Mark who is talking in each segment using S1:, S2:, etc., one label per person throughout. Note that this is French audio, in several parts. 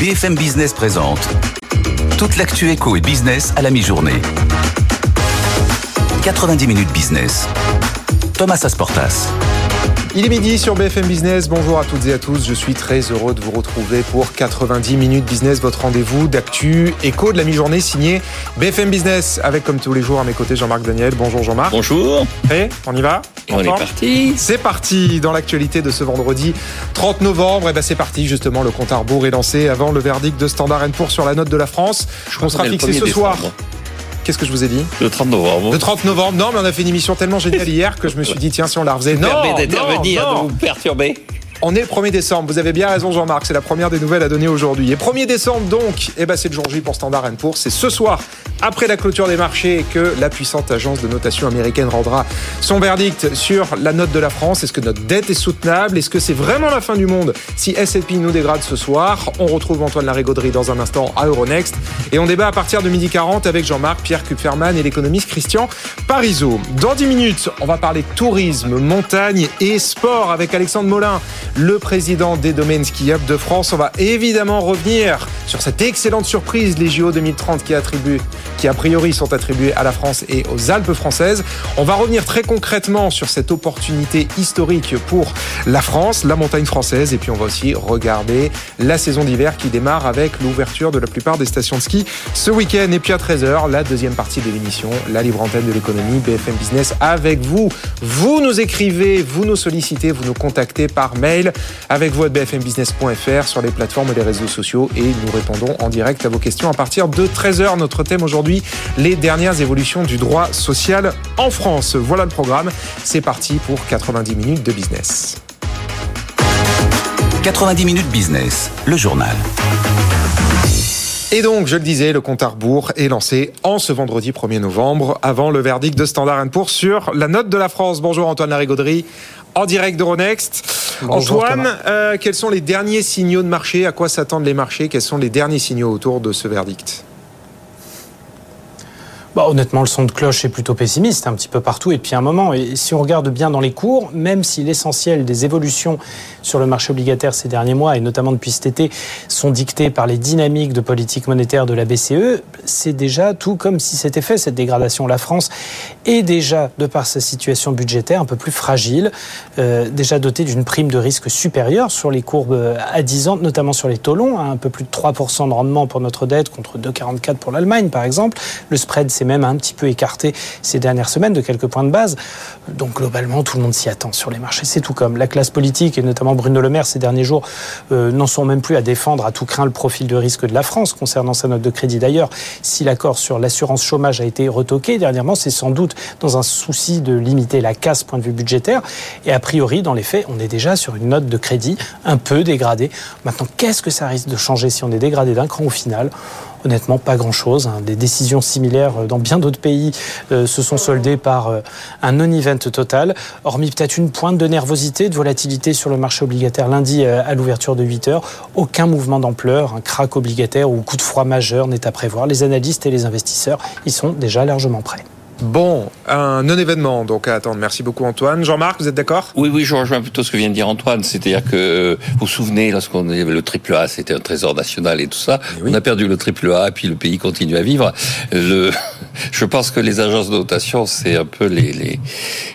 S1: BFM Business présente toute l'actu éco et business à la mi-journée. 90 minutes business. Thomas Asportas.
S2: Il est midi sur BFM Business. Bonjour à toutes et à tous. Je suis très heureux de vous retrouver pour 90 minutes business, votre rendez-vous d'actu écho de la mi-journée signé BFM Business avec comme tous les jours à mes côtés Jean-Marc Daniel. Bonjour Jean-Marc.
S3: Bonjour.
S2: Prêt? On y va?
S3: On est parti.
S2: C'est parti dans l'actualité de ce vendredi 30 novembre. Et ben c'est parti justement. Le compte à rebours est lancé avant le verdict de Standard Poor's sur la note de la France.
S3: Je
S2: On sera fixé ce soir. Qu'est-ce que je vous ai dit
S3: Le 30 novembre.
S2: Le 30 novembre. Non, mais on a fait une émission tellement géniale hier que je me suis dit, tiens, si on la refaisait.
S3: Vous
S2: Non,
S3: d'intervenir, de vous perturber.
S2: On est le 1er décembre, vous avez bien raison Jean-Marc, c'est la première des nouvelles à donner aujourd'hui. Et 1er décembre donc, eh ben c'est le jour J pour Standard Poor's, c'est ce soir, après la clôture des marchés, que la puissante agence de notation américaine rendra son verdict sur la note de la France. Est-ce que notre dette est soutenable? Est-ce que c'est vraiment la fin du monde si S&P nous dégrade ce soir? On retrouve Antoine Larigauderie dans un instant à Euronext. Et on débat à partir de midi 40 avec Jean-Marc, Pierre Kupferman et l'économiste Christian Parizeau. Dans 10 minutes, on va parler tourisme, montagne et sport avec Alexandre Molin, le président des domaines skiables de France. On va évidemment revenir sur cette excellente surprise, les JO 2030 qui, attribuent, qui a priori sont attribués à la France et aux Alpes françaises. On va revenir très concrètement sur cette opportunité historique pour la France, la montagne française. Et puis on va aussi regarder la saison d'hiver qui démarre avec l'ouverture de la plupart des stations de ski ce week-end. Et puis à 13h, la deuxième partie de l'émission, la libre antenne de l'économie, BFM Business avec vous. Vous nous écrivez, vous nous sollicitez, vous nous contactez par mail avec vous à bfmbusiness.fr sur les plateformes et les réseaux sociaux et nous répondons en direct à vos questions à partir de 13h. Notre thème aujourd'hui, les dernières évolutions du droit social en France. Voilà le programme. C'est parti pour 90 minutes de business.
S1: 90 minutes business, le journal.
S2: Et donc, je le disais, le compte à rebours est lancé en ce vendredi 1er novembre, avant le verdict de Standard Poor's sur la note de la France. Bonjour Antoine Larigauderie, en direct d'Euronext. Antoine, euh, quels sont les derniers signaux de marché? À quoi s'attendent les marchés? Quels sont les derniers signaux autour de ce verdict?
S4: Bah, honnêtement, le son de cloche est plutôt pessimiste un petit peu partout et depuis un moment. Et si on regarde bien dans les cours, même si l'essentiel des évolutions sur le marché obligataire ces derniers mois, et notamment depuis cet été, sont dictées par les dynamiques de politique monétaire de la BCE, c'est déjà tout comme si c'était fait, cette dégradation. La France est déjà, de par sa situation budgétaire, un peu plus fragile, euh, déjà dotée d'une prime de risque supérieure sur les courbes euh, à 10 ans, notamment sur les taux longs, hein, un peu plus de 3% de rendement pour notre dette contre 2,44 pour l'Allemagne, par exemple. Le spread même un petit peu écarté ces dernières semaines de quelques points de base. Donc globalement, tout le monde s'y attend sur les marchés. C'est tout comme. La classe politique, et notamment Bruno Le Maire ces derniers jours, euh, n'en sont même plus à défendre à tout craint le profil de risque de la France concernant sa note de crédit. D'ailleurs, si l'accord sur l'assurance chômage a été retoqué dernièrement, c'est sans doute dans un souci de limiter la casse point de vue budgétaire. Et a priori, dans les faits, on est déjà sur une note de crédit un peu dégradée. Maintenant, qu'est-ce que ça risque de changer si on est dégradé d'un cran au final? Honnêtement, pas grand-chose. hein. Des décisions similaires euh, dans bien d'autres pays euh, se sont soldées par euh, un non-event total, hormis peut-être une pointe de nervosité, de volatilité sur le marché obligataire lundi à l'ouverture de 8 heures. Aucun mouvement d'ampleur, un crack obligataire ou coup de froid majeur n'est à prévoir. Les analystes et les investisseurs y sont déjà largement prêts.
S2: Bon, un non-événement donc à attendre. Merci beaucoup Antoine. Jean-Marc, vous êtes d'accord?
S3: Oui, oui, je rejoins plutôt ce que vient de dire Antoine. C'est-à-dire que, euh, vous vous souvenez, lorsqu'on avait le triple A, c'était un trésor national et tout ça.
S2: oui.
S3: On a perdu le triple A, et puis le pays continue à vivre. Le, je pense que les agences de notation, c'est un peu les, les,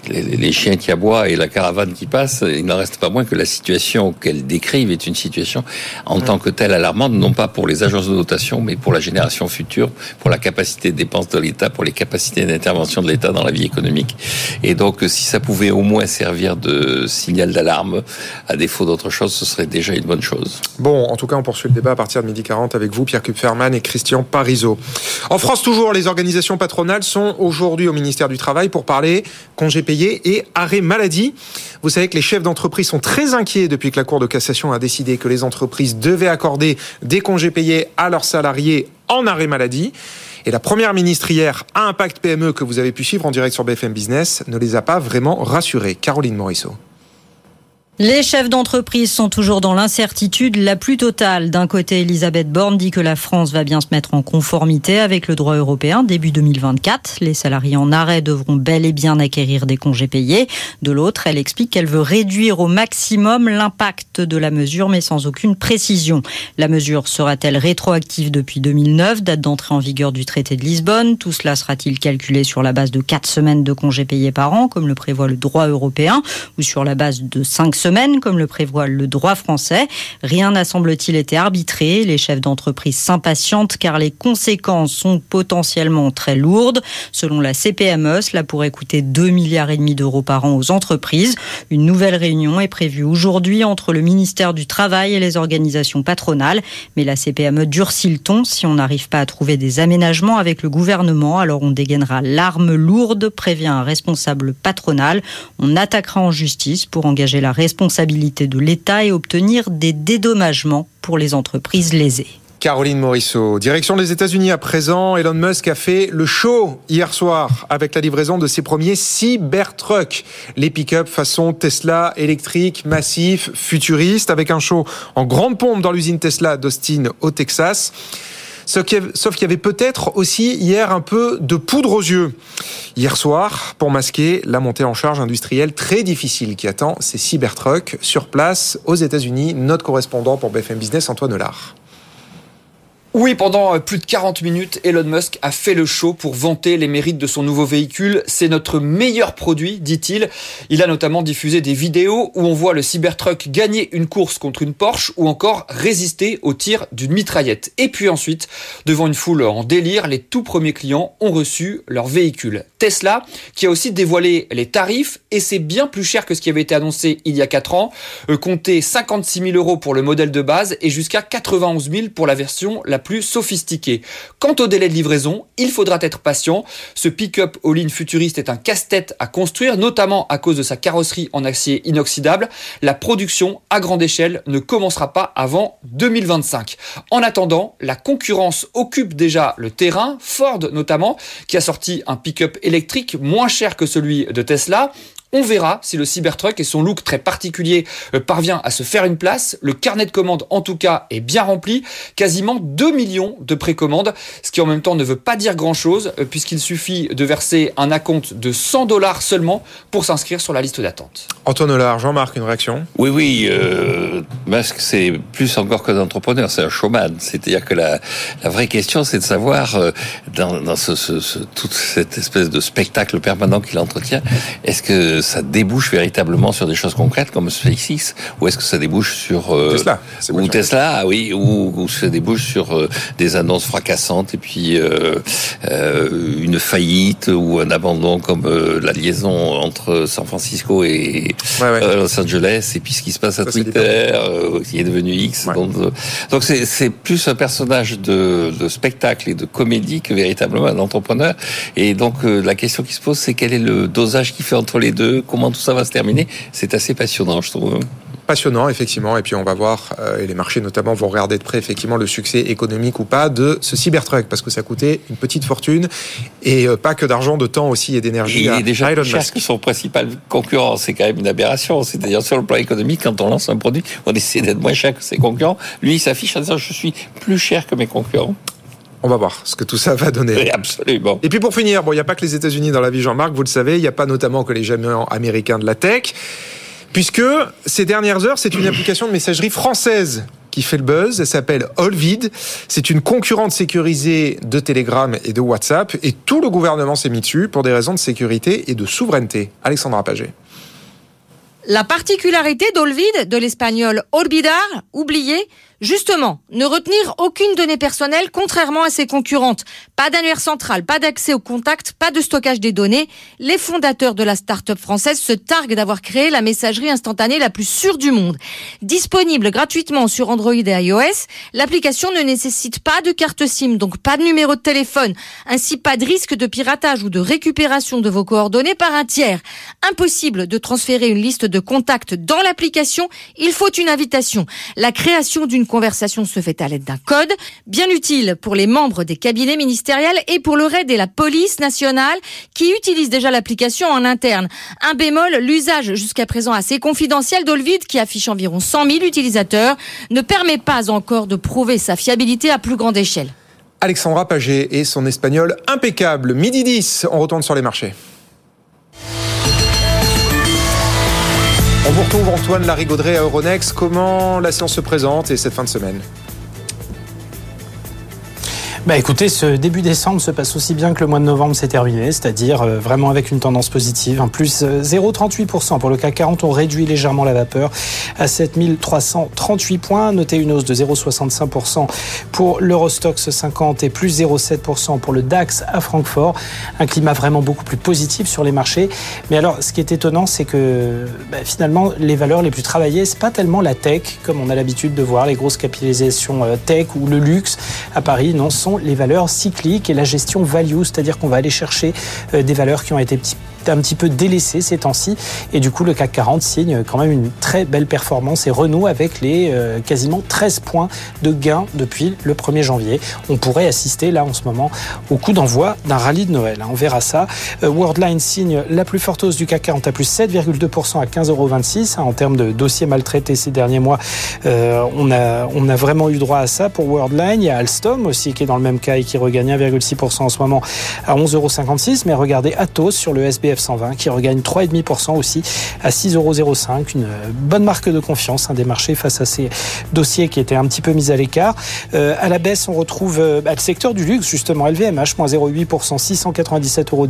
S3: les, les chiens qui aboient et la caravane qui passe. Il n'en reste pas moins que la situation qu'elles décrivent est une situation en tant que telle alarmante, non pas pour les agences de notation, mais pour la génération future, pour la capacité de dépense de l'État, pour les capacités d'intervention de l'État dans la vie économique. Et donc, si ça pouvait au moins servir de signal d'alarme, à défaut d'autre chose, ce serait déjà une bonne chose.
S2: Bon, en tout cas, on poursuit le débat à partir de midi 40 avec vous, Pierre Kupferman et Christian Parizeau. En France, toujours, les organisations patronales sont aujourd'hui au ministère du Travail pour parler congés payés et arrêt maladie. Vous savez que les chefs d'entreprise sont très inquiets depuis que la Cour de cassation a décidé que les entreprises devaient accorder des congés payés à leurs salariés en arrêt maladie. Et la première ministre hier, à Impact PME, que vous avez pu suivre en direct sur BFM Business, ne les a pas vraiment rassurés. Caroline Morisseau.
S5: Les chefs d'entreprise sont toujours dans l'incertitude la plus totale. D'un côté, Elisabeth Borne dit que la France va bien se mettre en conformité avec le droit européen début 2024. Les salariés en arrêt devront bel et bien acquérir des congés payés. De l'autre, elle explique qu'elle veut réduire au maximum l'impact de la mesure, mais sans aucune précision. La mesure sera-t-elle rétroactive depuis 2009, date d'entrée en vigueur du traité de Lisbonne? Tout cela sera-t-il calculé sur la base de 4 semaines de congés payés par an, comme le prévoit le droit européen, ou sur la base de 5 semaines comme le prévoit le droit français. Rien n'a semble-t-il été arbitré. Les chefs d'entreprise s'impatientent car les conséquences sont potentiellement très lourdes. Selon la CPME, cela pourrait coûter 2 milliards et demi d'euros par an aux entreprises. Une nouvelle réunion est prévue aujourd'hui entre le ministère du Travail et les organisations patronales. Mais la CPME durcit le ton. Si on n'arrive pas à trouver des aménagements avec le gouvernement, alors on dégainera l'arme lourde, prévient un responsable patronal. On attaquera en justice pour engager la responsabilité responsabilité de l'État et obtenir des dédommagements pour les entreprises lésées.
S2: Caroline Morisseau. Direction des États-Unis à présent. Elon Musk a fait le show hier soir avec la livraison de ses premiers Cybertrucks. Les pick-up façon Tesla électrique, massif, futuriste, avec un show en grande pompe dans l'usine Tesla d'Austin au Texas. Sauf qu'il y avait peut-être aussi hier un peu de poudre aux yeux. Hier soir, pour masquer la montée en charge industrielle très difficile qui attend ces Cybertrucks sur place aux États-Unis. Notre correspondant pour BFM Business, Antoine Hollard.
S6: Oui, pendant euh, plus de 40 minutes, Elon Musk a fait le show pour vanter les mérites de son nouveau véhicule. C'est notre meilleur produit, dit-il. Il a notamment diffusé des vidéos où on voit le Cybertruck gagner une course contre une Porsche ou encore résister au tir d'une mitraillette. Et puis ensuite, devant une foule en délire, les tout premiers clients ont reçu leur véhicule. Tesla, qui a aussi dévoilé les tarifs, et c'est bien plus cher que ce qui avait été annoncé il y a 4 ans, euh, comptait 56 000 euros pour le modèle de base et jusqu'à 91 000 pour la version la plus sophistiqué. Quant au délai de livraison, il faudra être patient. Ce pick-up all-in futuriste est un casse-tête à construire, notamment à cause de sa carrosserie en acier inoxydable. La production à grande échelle ne commencera pas avant 2025. En attendant, la concurrence occupe déjà le terrain, Ford notamment, qui a sorti un pick-up électrique moins cher que celui de Tesla. On verra si le Cybertruck et son look très particulier euh, parvient à se faire une place. Le carnet de commandes, en tout cas, est bien rempli. Quasiment 2 millions de précommandes, ce qui en même temps ne veut pas dire grand-chose, euh, puisqu'il suffit de verser un acompte de 100 dollars seulement pour s'inscrire sur la liste d'attente.
S2: Antoine Hollard, Jean-Marc, une réaction?
S3: Oui, oui. Euh, Musk, c'est plus encore qu'un entrepreneur, c'est un showman. C'est-à-dire que la, vraie question, c'est de savoir, dans, ce, toute cette espèce de spectacle permanent qu'il entretient, est-ce que ça débouche véritablement sur des choses concrètes comme SpaceX ou est-ce que ça débouche sur
S2: euh, Tesla
S3: ou Tesla ah oui ou, ou, ça débouche sur euh, des annonces fracassantes et puis euh, euh une faillite ou un abandon comme la liaison entre San Francisco et Los Angeles et puis ce qui se passe à Twitter qui est devenu X. Donc c'est plus un personnage de, de, spectacle et de comédie que véritablement un entrepreneur. Et donc la question qui se pose c'est quel est le dosage qui fait entre les deux comment tout ça va se terminer. C'est assez passionnant, je trouve.
S2: Passionnant, effectivement. Et puis on va voir, euh, et les marchés notamment vont regarder de près, effectivement, le succès économique ou pas de ce Cybertruck, parce que ça coûtait une petite fortune, et euh, pas que d'argent, de temps aussi et d'énergie.
S3: Il est déjà Elon Musk. Son principal concurrent, c'est quand même une aberration. C'est-à-dire sur le plan économique, quand on lance un produit, on essaie d'être moins cher que ses concurrents. Lui, il s'affiche en disant je suis plus cher que mes concurrents.
S2: On va voir ce que tout ça va donner.
S3: Oui, absolument.
S2: Et puis pour finir, bon, il n'y a pas que les États-Unis dans la vie, Jean-Marc, vous le savez, il n'y a pas notamment que les géants américains de la tech, puisque ces dernières heures, c'est une application de messagerie française qui fait le buzz. Elle s'appelle Olvid. C'est une concurrente sécurisée de Telegram et de WhatsApp. Et tout le gouvernement s'est mis dessus pour des raisons de sécurité et de souveraineté. Alexandra Paget.
S7: La particularité d'Olvid, de l'espagnol olvidar, oublié, Justement, ne retenir aucune donnée personnelle contrairement à ses concurrentes. Pas d'annuaire central, pas d'accès au contact, pas de stockage des données. Les fondateurs de la start-up française se targuent d'avoir créé la messagerie instantanée la plus sûre du monde. Disponible gratuitement sur Android et iOS, l'application ne nécessite pas de carte SIM, donc pas de numéro de téléphone. Ainsi, pas de risque de piratage ou de récupération de vos coordonnées par un tiers. Impossible de transférer une liste de contacts dans l'application, il faut une invitation. La création d'une une conversation se fait à l'aide d'un code, bien utile pour les membres des cabinets ministériels et pour le RAID et la police nationale qui utilisent déjà l'application en interne. Un bémol, l'usage jusqu'à présent assez confidentiel d'Olvid qui affiche environ 100 000 utilisateurs ne permet pas encore de prouver sa fiabilité à plus grande échelle.
S2: Alexandra Paget et son espagnol impeccable. Midi 10, on retourne sur les marchés. On vous retrouve Antoine Larigauderie à Euronext. Comment la séance se présente et cette fin de semaine?
S4: Bah écoutez, ce début décembre se passe aussi bien que le mois de novembre s'est terminé, c'est-à-dire euh, vraiment avec une tendance positive. Un plus 0,38% euh, pour le CAC 40, on réduit légèrement la vapeur à 7338 points. Notez une hausse de 0,65% pour l'Eurostox 50 et plus 0,7% pour le DAX à Francfort. Un climat vraiment beaucoup plus positif sur les marchés. Mais alors, ce qui est étonnant, c'est que bah, finalement, les valeurs les plus travaillées, c'est pas tellement la tech, comme on a l'habitude de voir, les grosses capitalisations euh, tech ou le luxe à Paris, non, sont les valeurs cycliques et la gestion value, c'est-à-dire qu'on va aller chercher euh, des valeurs qui ont été un petit peu délaissé ces temps-ci. Et du coup, le CAC 40 signe quand même une très belle performance et renoue avec les euh, quasiment 13 points de gain depuis le 1er janvier. On pourrait assister là en ce moment au coup d'envoi d'un rallye de Noël. Hein. On verra ça. Euh, Worldline signe la plus forte hausse du CAC 40 à plus 7,2% à 15,26 euros. Hein. En termes de dossiers maltraités ces derniers mois, euh, on, a, on a vraiment eu droit à ça pour Worldline. Il y a Alstom aussi qui est dans le même cas et qui regagne 1,6% en ce moment à 11,56 euros. Mais regardez Atos sur le SBF 120 qui regagne 3,5% aussi à 6,05 euros. Une bonne marque de confiance hein, des marchés face à ces dossiers qui étaient un petit peu mis à l'écart. Euh, à la baisse, on retrouve euh, bah, le secteur du luxe, justement, LVMH, moins 0,8%, 697,10 euros.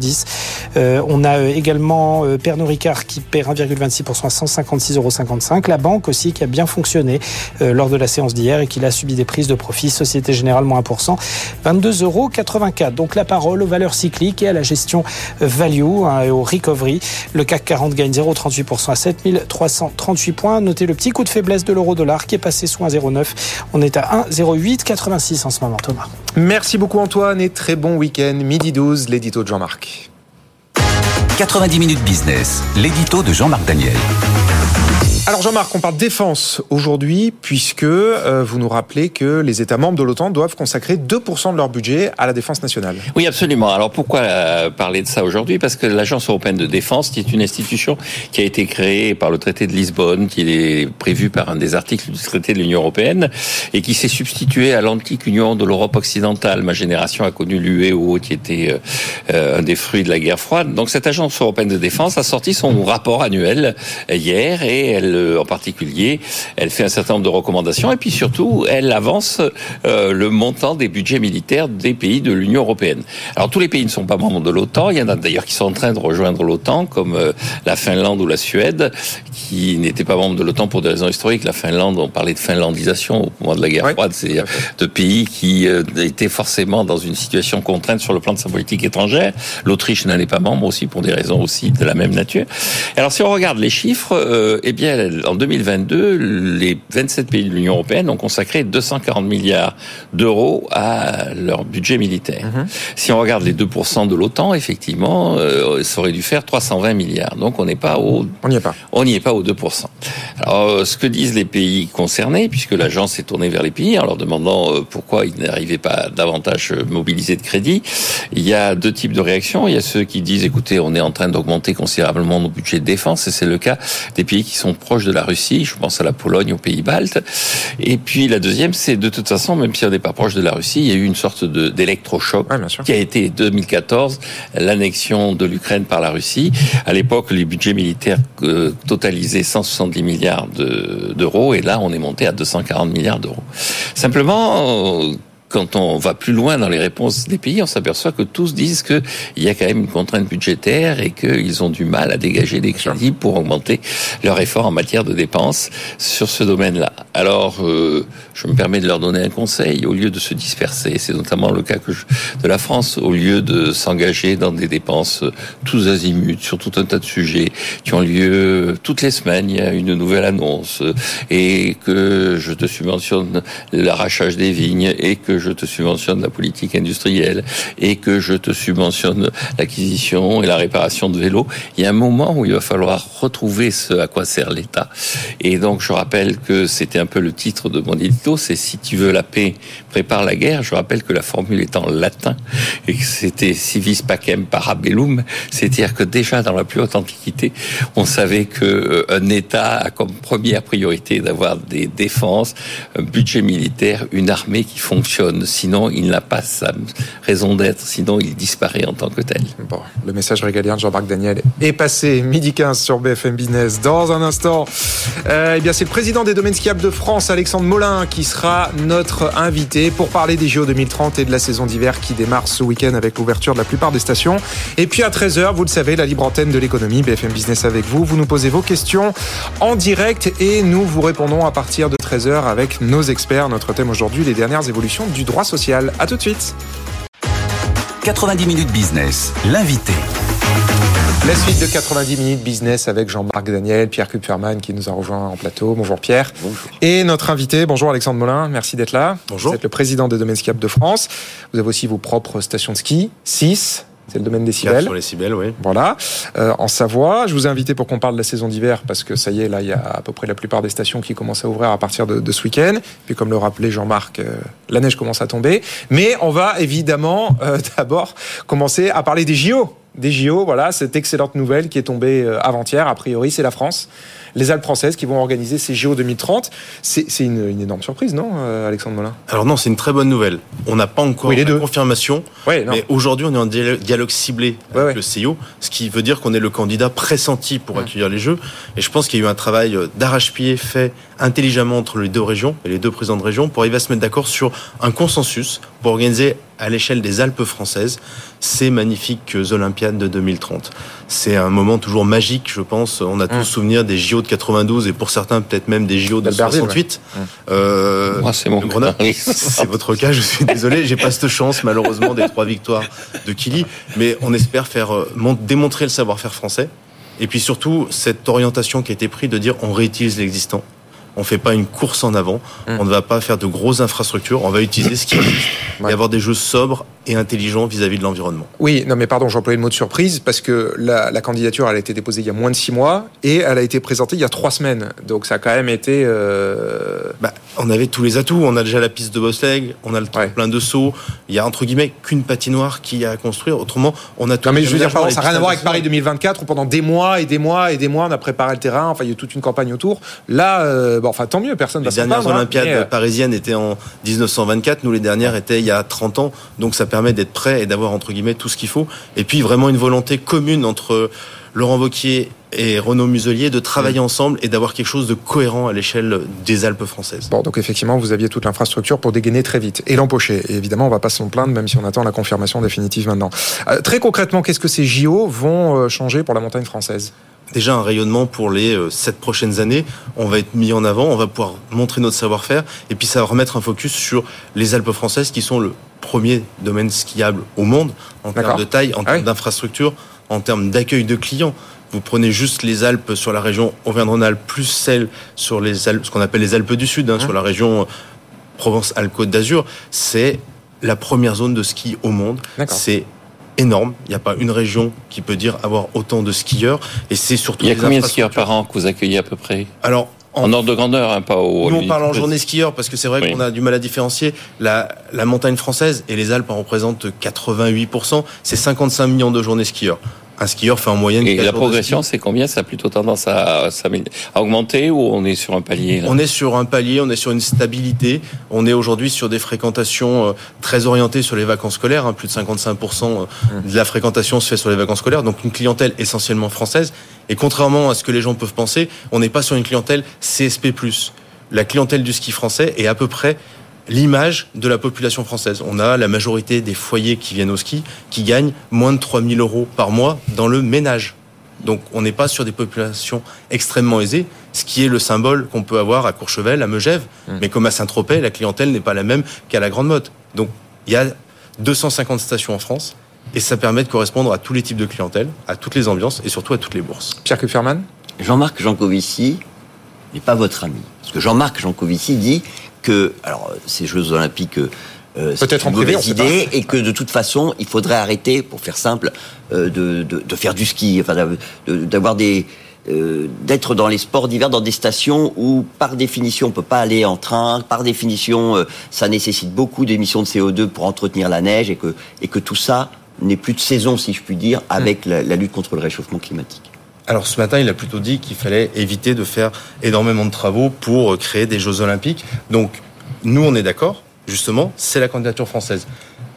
S4: Euh, on a également Pernod Ricard qui perd 1,26% à 156,55 euros. La banque aussi qui a bien fonctionné lors de la séance d'hier et qui a subi des prises de profit. Société Générale, moins 1%, 22,84 euros. Donc la parole aux valeurs cycliques et à la gestion value hein, recovery. Le CAC 40 gagne 0,38% à 7338 points. Notez le petit coup de faiblesse de l'euro-dollar qui est passé sous 1,09. On est à 1,0886 en ce moment, Thomas.
S2: Merci beaucoup Antoine et très bon week-end. Midi 12, l'édito de Jean-Marc.
S1: 90 minutes business, l'édito de Jean-Marc Daniel.
S2: Alors Jean-Marc, on parle défense aujourd'hui puisque euh, vous nous rappelez que les États membres de l'OTAN doivent consacrer 2% de leur budget à la défense nationale.
S3: Oui, absolument. Alors pourquoi euh, parler de ça aujourd'hui? Parce que l'Agence européenne de défense, qui est une institution qui a été créée par le traité de Lisbonne, qui est prévu par un des articles du traité de l'Union européenne, et qui s'est substituée à l'antique Union de l'Europe occidentale. Ma génération a connu l'UEO, qui était euh, un des fruits de la guerre froide. Donc cette Agence européenne de défense a sorti son rapport annuel hier et elle euh, en particulier, elle fait un certain nombre de recommandations et puis surtout, elle avance euh, le montant des budgets militaires des pays de l'Union européenne. Alors tous les pays ne sont pas membres de l'OTAN, il y en a d'ailleurs qui sont en train de rejoindre l'OTAN, comme euh, la Finlande ou la Suède, qui n'étaient pas membres de l'OTAN pour des raisons historiques. La Finlande, on parlait de finlandisation au moment de la guerre froide, c'est de pays qui étaient forcément dans une situation contrainte sur le plan de sa politique étrangère. L'Autriche n'en est pas membre aussi pour des raisons aussi de la même nature. Alors si on regarde les chiffres, eh bien en 2022, les 27 pays de l'Union européenne ont consacré 240 milliards d'euros à leur budget militaire. Mhm. Si on regarde les 2% de l'OTAN, effectivement, euh, ça aurait dû faire 320 milliards. Donc on n'est pas au
S2: on n'y est pas.
S3: On n'y est pas aux 2%. Alors euh, ce que disent les pays concernés, puisque l'agence s'est tournée vers les pays en leur demandant euh, pourquoi ils n'arrivaient pas davantage mobiliser de crédit, il y a deux types de réactions. Il y a ceux qui disent écoutez, on est en train d'augmenter considérablement nos budgets de défense et c'est le cas des pays qui sont proches de la Russie, je pense à la Pologne, aux pays baltes. Et puis la deuxième, c'est de toute façon, même si on n'est pas proche de la Russie, il y a eu une sorte d'électrochoc qui a été 2014, l'annexion de l'Ukraine par la Russie. À l'époque, les budgets militaires euh, totalisaient 170 milliards d'euros et là, on est monté à 240 milliards d'euros. Simplement, quand on va plus loin dans les réponses des pays, on s'aperçoit que tous disent qu'il y a quand même une contrainte budgétaire et qu'ils ont du mal à dégager des crédits pour augmenter leur effort en matière de dépenses sur ce domaine-là. Alors, euh, je me permets de leur donner un conseil. Au lieu de se disperser, c'est notamment le cas que de la France, au lieu de s'engager dans des dépenses tous azimuts sur tout un tas de sujets qui ont lieu toutes les semaines, il y a une nouvelle annonce et que je te subventionne l'arrachage des vignes et que je te subventionne la politique industrielle et que je te subventionne l'acquisition et la réparation de vélos, il y a un moment où il va falloir retrouver ce à quoi sert l'État. Et donc, je rappelle que c'était un peu le titre de mon édito, c'est si tu veux la paix, prépare la guerre. Je rappelle que la formule est en latin et que c'était civis pacem parabellum, c'est-à-dire que déjà dans la plus haute antiquité, on savait que euh, un État a comme première priorité d'avoir des défenses, un budget militaire, une armée qui fonctionne. Sinon, il n'a pas sa raison d'être. Sinon, il disparaît en tant que tel.
S2: Bon, le message régalien de Jean-Marc Daniel est passé. Midi 15 sur BFM Business. Dans un instant, euh, eh bien, c'est le président des domaines skiables de France, Alexandre Molin, qui sera notre invité pour parler des JO 2030 et de la saison d'hiver qui démarre ce week-end avec l'ouverture de la plupart des stations. Et puis à 13h, vous le savez, la libre antenne de l'économie, BFM Business avec vous. Vous nous posez vos questions en direct et nous vous répondons à partir de 13h avec nos experts. Notre thème aujourd'hui, les dernières évolutions du droit social. À tout de suite.
S1: 90 minutes business, l'invité.
S2: La suite de 90 minutes business avec Jean-Marc Daniel, Pierre Kupferman qui nous a rejoint en plateau. Bonjour Pierre.
S8: Bonjour.
S2: Et notre invité, bonjour Alexandre Molin, merci d'être là.
S8: Bonjour.
S2: Vous êtes le président des domaines skiables de France. Vous avez aussi vos propres stations de ski, 6, c'est le domaine des Cibelles.
S8: sur les Cibelles, oui.
S2: Voilà, euh, en Savoie. Je vous ai invité pour qu'on parle de la saison d'hiver parce que ça y est, là, il y a à peu près la plupart des stations qui commencent à ouvrir à partir de, de ce week-end. Puis, comme le rappelait Jean-Marc, euh, la neige commence à tomber. Mais on va évidemment euh, d'abord commencer à parler des JO. Des JO, voilà, cette excellente nouvelle qui est tombée euh, avant-hier. A priori, c'est la France, les Alpes françaises qui vont organiser ces JO 2030. C'est une, une énorme surprise, non, euh, Alexandre Molin?
S8: Alors non, c'est une très bonne nouvelle. On n'a pas encore
S2: Oui, les
S8: la confirmation,
S2: Ouais,
S8: mais aujourd'hui, on est en dialogue, ciblé
S2: Ouais,
S8: avec
S2: ouais.
S8: le CIO, ce qui veut dire qu'on est le candidat pressenti pour accueillir les Jeux. Et je pense qu'il y a eu un travail euh, d'arrache-pied fait intelligemment entre les deux régions et les deux présidents de région pour arriver à se mettre d'accord sur un consensus pour organiser à l'échelle des Alpes françaises ces magnifiques Olympiades de 2030. C'est un moment toujours magique, je pense. On a tous
S2: Hum.
S8: souvenir des JO de 92 et pour certains peut-être même des JO de
S2: D'Albertville,
S8: 68.
S2: ouais.
S8: Euh,
S3: Moi, c'est mon.
S8: C'est votre cas, je suis désolé, j'ai pas cette chance malheureusement des trois victoires de Kili, mais on espère faire euh, mon- démontrer le savoir-faire français et puis surtout cette orientation qui a été prise de dire on réutilise l'existant. On fait pas une course en avant,
S2: Mm.
S8: on ne va pas faire de grosses infrastructures, on va utiliser ce qui existe
S2: Ouais.
S8: et avoir des jeux sobres et intelligents vis-à-vis de l'environnement.
S2: Oui, non mais pardon, j'ai employé le mot de surprise parce que la, la candidature, elle a été déposée il y a moins de six mois et elle a été présentée il y a trois semaines. Donc ça a quand même été... euh,
S8: Bah, on avait tous les atouts. On a déjà la piste de bobsleigh, on a le
S2: Ouais.
S8: plein de sauts. Il y a entre guillemets qu'une patinoire qui a à construire. Autrement, on a tout.
S2: Non mais
S8: les
S2: je veux dire, pardon, ça n'a rien à voir avec Paris
S8: internationales.
S2: 2024 où pendant des mois et des mois et des mois on a préparé le terrain, enfin il y a eu toute une campagne autour. Là, euh, enfin tant mieux, personne ne
S8: Les
S2: va s'en
S8: dernières
S2: hein,
S8: Olympiades
S2: mais, euh,
S8: parisiennes étaient en 1924. Nous, les dernières étaient il y a 30 ans. Donc, ça permet d'être prêt et d'avoir, entre guillemets, tout ce qu'il faut. Et puis, vraiment une volonté commune entre Laurent Wauquiez et Renaud Muselier de travailler ensemble et d'avoir quelque chose de cohérent à l'échelle des Alpes françaises.
S2: Bon, donc effectivement, vous aviez toute l'infrastructure pour dégainer très vite et l'empocher. Et évidemment, on va pas s'en plaindre, même si on attend la confirmation définitive maintenant. Euh, très concrètement, qu'est-ce que ces JO vont euh, changer pour la montagne française?
S8: Déjà un rayonnement pour les euh, sept prochaines années. On va être mis en avant, on va pouvoir montrer notre savoir-faire, et puis ça va remettre un focus sur les Alpes françaises, qui sont le premier domaine skiable au monde en termes de taille, en
S2: Ah
S8: termes
S2: oui.
S8: d'infrastructure, en termes d'accueil de clients. Vous prenez juste les Alpes sur la région Auvergne-Rhône-Alpes, plus celles sur les Alpes, ce qu'on appelle les Alpes du Sud, hein,
S2: Mmh.
S8: sur la région euh, Provence-Alpes-Côte d'Azur, c'est la première zone de ski au monde. C'est énorme. Il n'y a pas une région qui peut dire avoir autant de skieurs. Et c'est surtout
S3: Il y a combien de skieurs par an que vous accueillez à peu près
S8: Alors, en,
S3: En ordre de grandeur, hein, pas au.
S8: nous, on parle en journée skieur parce que c'est vrai
S3: Oui.
S8: qu'on a du mal à différencier. La, la montagne française et les Alpes en représentent 88%. C'est 55 millions de journées skieurs. Un skieur fait en moyenne.
S3: Et la progression, c'est combien? Ça a plutôt tendance à, à augmenter ou on est sur un palier
S8: On est sur un palier, on est sur une stabilité. On est aujourd'hui sur des fréquentations euh, très orientées sur les vacances scolaires. hein. Plus de 55% de la fréquentation se fait sur les vacances scolaires. Donc une clientèle essentiellement française. Et contrairement à ce que les gens peuvent penser, on n'est pas sur une clientèle CSP+. La clientèle du ski français est à peu près l'image de la population française. On a la majorité des foyers qui viennent au ski qui gagnent moins de 3000 euros par mois dans le ménage. Donc on n'est pas sur des populations extrêmement aisées, ce qui est le symbole qu'on peut avoir à Courchevel, à Megève, mais comme à Saint-Tropez, la clientèle n'est pas la même qu'à la Grande Motte. Donc il y a 250 stations en France et ça permet de correspondre à tous les types de clientèle, à toutes les ambiances et surtout à toutes les bourses.
S2: Pierre Kupferman?
S9: Jean-Marc Jancovici n'est pas votre ami. Parce que Jean-Marc Jancovici dit que, alors, ces Jeux Olympiques euh, c'est
S2: en
S9: une
S2: privé,
S9: mauvaise idée et que de toute façon, il faudrait arrêter, pour faire simple, euh, de, de, de faire du ski, enfin de- d'avoir des euh, d'être dans les sports d'hiver dans des stations où par définition on peut pas aller en train, par définition euh, ça nécessite beaucoup d'émissions de CO2 pour entretenir la neige et que et que tout ça n'est plus de saison si je puis dire avec la, la lutte contre le réchauffement climatique.
S8: Alors ce matin, il a plutôt dit qu'il fallait éviter de faire énormément de travaux pour euh, créer des Jeux Olympiques. Donc nous, on est d'accord, justement, c'est la candidature française.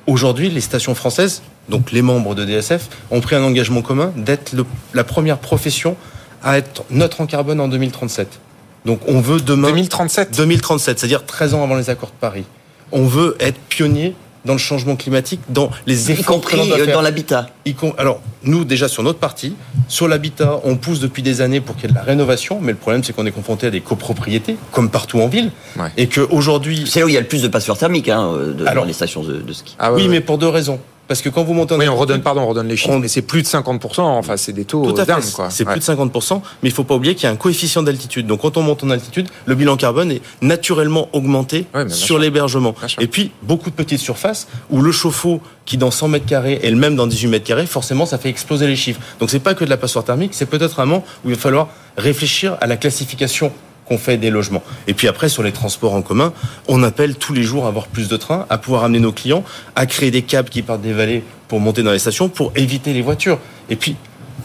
S8: Aujourd'hui, les stations françaises, donc les membres de DSF, ont pris un engagement commun d'être la première profession à être neutre en carbone en 2037. Donc on veut demain...
S2: 2037
S8: 2037, c'est-à-dire 13 ans avant les accords de Paris. On veut être pionnier dans le changement climatique, dans les
S9: Y
S8: efforts l'on
S9: compris euh, dans l'habitat.
S8: Y Alors, nous, déjà sur notre partie, sur l'habitat, on pousse depuis des années pour qu'il y ait de la rénovation, mais le problème, c'est qu'on est confronté à des copropriétés, comme partout en ville,
S2: Ouais.
S8: et qu'aujourd'hui...
S9: C'est là où il y a le plus de passoires thermiques hein, euh, de-
S8: Alors-
S9: dans les stations de, de ski.
S2: Ah ouais,
S8: oui,
S2: ouais.
S8: mais pour deux raisons. Parce que quand vous montez en
S2: Oui, on
S8: altitude-
S2: redonne, pardon, on redonne les chiffres,
S8: On-
S2: mais c'est plus de 50%, enfin, c'est des taux
S8: Tout à
S2: dingues,
S8: fait,
S2: quoi.
S8: c'est
S2: Ouais.
S8: plus de 50%, mais il faut pas oublier qu'il y a un coefficient d'altitude. Donc quand on monte en altitude, le bilan carbone est naturellement augmenté
S2: Ouais,
S8: sur l'hébergement. Et puis, beaucoup de petites surfaces où le chauffe-eau qui dans 100 mètres carrés est le même dans 18 mètres carrés, forcément ça fait exploser les chiffres. Donc c'est pas que de la passoire thermique, c'est peut-être un moment où il va falloir réfléchir à la classification qu'on fait des logements. Et puis après, sur les transports en commun, on appelle tous les jours à avoir plus de trains, à pouvoir amener nos clients, à créer des câbles qui partent des vallées pour monter dans les stations, pour éviter les voitures. Et puis,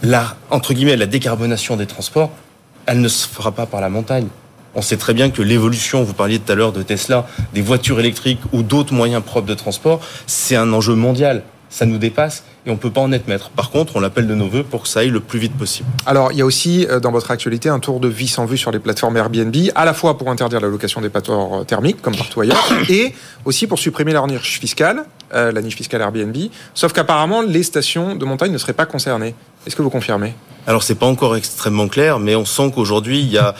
S8: la, entre guillemets, la décarbonation des transports, elle ne se fera pas par la montagne. On sait très bien que l'évolution, vous parliez tout à l'heure de Tesla, des voitures électriques ou d'autres moyens propres de transport, c'est un enjeu mondial. Ça nous dépasse et on peut pas en être maître. Par contre, on l'appelle de nos voeux pour que ça aille le plus vite possible.
S2: Alors, il y a aussi euh, dans votre actualité un tour de vis en vue sur les plateformes Airbnb, à la fois pour interdire la location des passeports euh, thermiques, comme partout ailleurs, et aussi pour supprimer la niche fiscale, euh, la niche fiscale Airbnb. Sauf qu'apparemment, les stations de montagne ne seraient pas concernées. Est-ce que vous confirmez?
S8: Alors c'est pas encore extrêmement clair, mais on sent qu'aujourd'hui il y a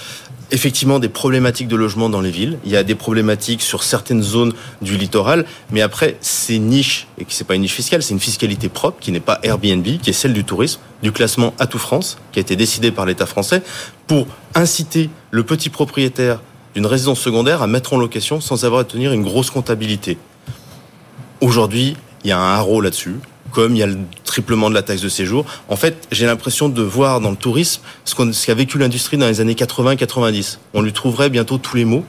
S8: effectivement des problématiques de logement dans les villes. Il y a des problématiques sur certaines zones du littoral, mais après ces niches et qui c'est pas une niche fiscale, c'est une fiscalité propre qui n'est pas Airbnb, qui est celle du tourisme, du classement à tout France, qui a été décidé par l'État français pour inciter le petit propriétaire d'une résidence secondaire à mettre en location sans avoir à tenir une grosse comptabilité. Aujourd'hui, il y a un haro là-dessus, comme il y a le triplement de la taxe de séjour. En fait, j'ai l'impression de voir dans le tourisme ce qu'a vécu l'industrie dans les années 80-90. On lui trouverait bientôt tous les mots,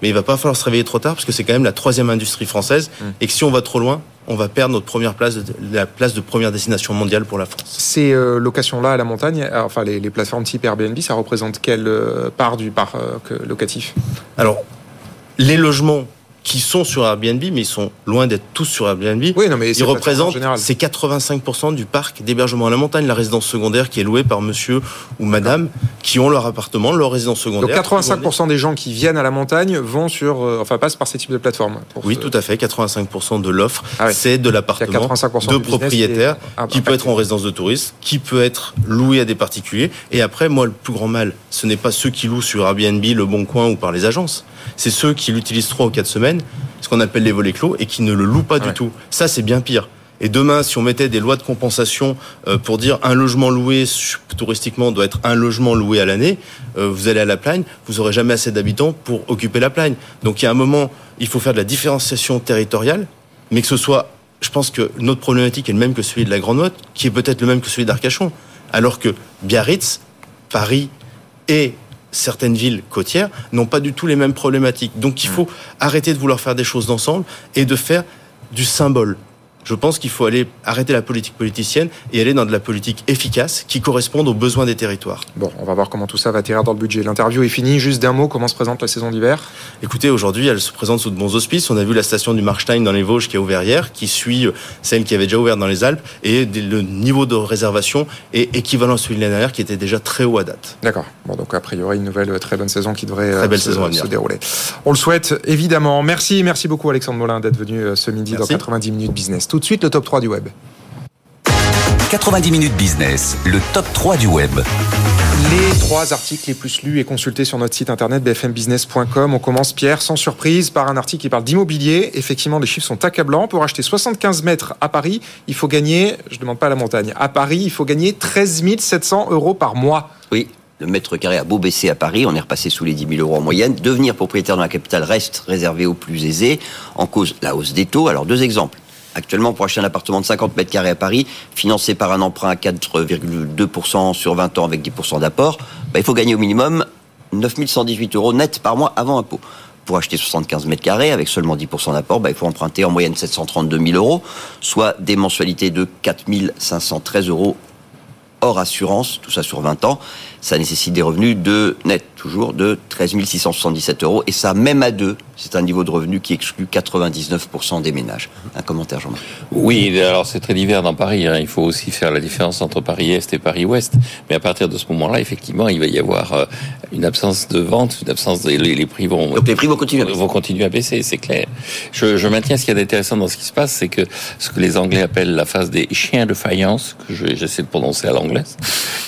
S8: mais il va pas falloir se réveiller trop tard parce que c'est quand même la troisième industrie française et que si on va trop loin, on va perdre notre première place, la place de première destination mondiale pour la France.
S2: Ces euh, locations-là à la montagne, euh, enfin les, les plateformes type Airbnb, ça représente quelle euh, part du parc euh, locatif?
S8: Alors, les logements qui sont sur Airbnb, mais ils sont loin d'être tous sur Airbnb.
S2: Oui, non, mais
S8: Ils représentent, c'est 85% du parc d'hébergement à la montagne, la résidence secondaire qui est louée par monsieur ou madame qui ont leur appartement, leur résidence
S2: Donc
S8: secondaire.
S2: 85% des gens qui viennent à la montagne vont sur, euh, enfin passent par ces types de plateformes.
S8: Oui,
S2: ce-
S8: tout à fait. 85% de l'offre,
S2: Ah oui.
S8: c'est de l'appartement
S2: 85%
S8: de propriétaires
S2: qui Ah,
S8: peut être en résidence de tourisme, qui peut être loué à des particuliers. Et après, moi, le plus grand mal, ce n'est pas ceux qui louent sur Airbnb, Le Bon Coin ou par les agences. C'est ceux qui l'utilisent trois ou quatre semaines, ce qu'on appelle les volets clos, et qui ne le louent pas du tout. Ça, c'est bien pire. Et demain, si on mettait des lois de compensation euh, pour dire un logement loué touristiquement doit être un logement loué à l'année, euh, vous allez à la plagne, vous aurez jamais assez d'habitants pour occuper la plagne. Donc il y a un moment, il faut faire de la différenciation territoriale, mais que ce soit, je pense que notre problématique est le même que celui de la Grande Motte, qui est peut-être le même que celui d'Arcachon, alors que Biarritz, Paris et certaines villes côtières n'ont pas du tout les mêmes problématiques. Donc il faut arrêter de vouloir faire des choses d'ensemble et de faire du symbole. Je pense qu'il faut aller arrêter la politique politicienne et aller dans de la politique efficace qui corresponde aux besoins des territoires.
S2: Bon, on va voir comment tout ça va atterrir dans le budget. L'interview est finie. Juste d'un mot, comment se présente la saison d'hiver?
S8: Écoutez, aujourd'hui, elle se présente sous de bons auspices. On a vu la station du Marstein dans les Vosges qui a ouvert hier, qui suit euh, celle qui avait déjà ouvert dans les Alpes, et le niveau de réservation est équivalent à celui de l'année dernière, qui était déjà très haut à date.
S2: D'accord. Bon, donc a priori une nouvelle très bonne saison qui devrait
S8: Très
S2: euh,
S8: belle
S2: se,
S8: saison à venir.
S2: se dérouler. On le souhaite évidemment. Merci, merci beaucoup Alexandre Molin d'être venu euh, ce midi
S8: Merci.
S2: dans 90 minutes business. Tout de suite le top 3 du web.
S1: 90 minutes business, le top 3 du web.
S2: Les trois articles les plus lus et consultés sur notre site internet bfmbusiness.com. On commence, Pierre, sans surprise, par un article qui parle d'immobilier. Effectivement, les chiffres sont accablants. Pour acheter 75 mètres à Paris, il faut gagner, je ne demande pas la montagne, à Paris, il faut gagner 13 700 euros par mois.
S9: Oui. le mètre carré a beau baisser à Paris, on est repassé sous les 10 000 euros en moyenne. Devenir propriétaire dans la capitale reste réservé aux plus aisés. En cause, la hausse des taux. Alors, deux exemples. Actuellement, pour acheter un appartement de 50 mètres carrés à Paris, financé par un emprunt à 4,2% sur 20 ans avec 10% d'apport, bah, il faut gagner au minimum 9 118 euros net par mois avant impôt. Pour acheter 75 mètres carrés avec seulement 10% d'apport, bah, il faut emprunter en moyenne 732 000 euros, soit des mensualités de 4 513 euros hors assurance, tout ça sur 20 ans. Ça nécessite des revenus de net, toujours de 13 677 euros. Et ça, même à deux, c'est un niveau de revenu qui exclut 99% des ménages. Un commentaire, Jean-Marc
S3: Oui, alors c'est très divers dans Paris. Hein. Il faut aussi faire la différence entre Paris-Est et Paris-Ouest. Mais à partir de ce moment-là, effectivement, il va y avoir euh, une absence de vente, une absence de... Les, prix vont...
S9: Donc les prix vont continuer à
S3: baisser. Vont continuer à baisser, c'est clair. Je, je, maintiens ce qu'il y a d'intéressant dans ce qui se passe, c'est que ce que les Anglais appellent la phase des chiens de faïence, que j'essaie de prononcer à l'anglaise.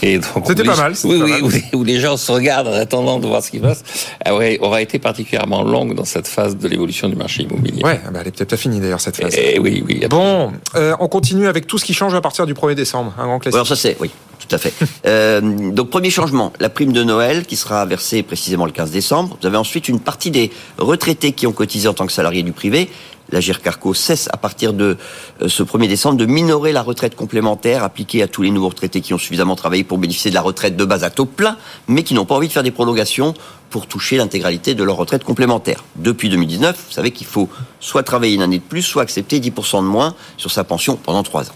S2: C'était pas mal.
S3: Oui, oui, où, les gens se regardent en attendant de voir ce qui se passe, ah aura été particulièrement longue dans cette phase de l'évolution du marché immobilier.
S2: Ouais, ah bah elle est peut-être pas finie d'ailleurs cette phase.
S3: Et eh oui, oui.
S2: Bon, euh, on continue avec tout ce qui change à partir du 1er décembre, un grand classique.
S9: Alors ça c'est, oui, tout à fait. euh, donc premier changement, la prime de Noël qui sera versée précisément le 15 décembre. Vous avez ensuite une partie des retraités qui ont cotisé en tant que salariés du privé la GIRCARCO cesse à partir de euh, ce 1er décembre de minorer la retraite complémentaire appliquée à tous les nouveaux retraités qui ont suffisamment travaillé pour bénéficier de la retraite de base à taux plein, mais qui n'ont pas envie de faire des prolongations pour toucher l'intégralité de leur retraite complémentaire. Depuis 2019, vous savez qu'il faut soit travailler une année de plus, soit accepter 10% de moins sur sa pension pendant 3 ans.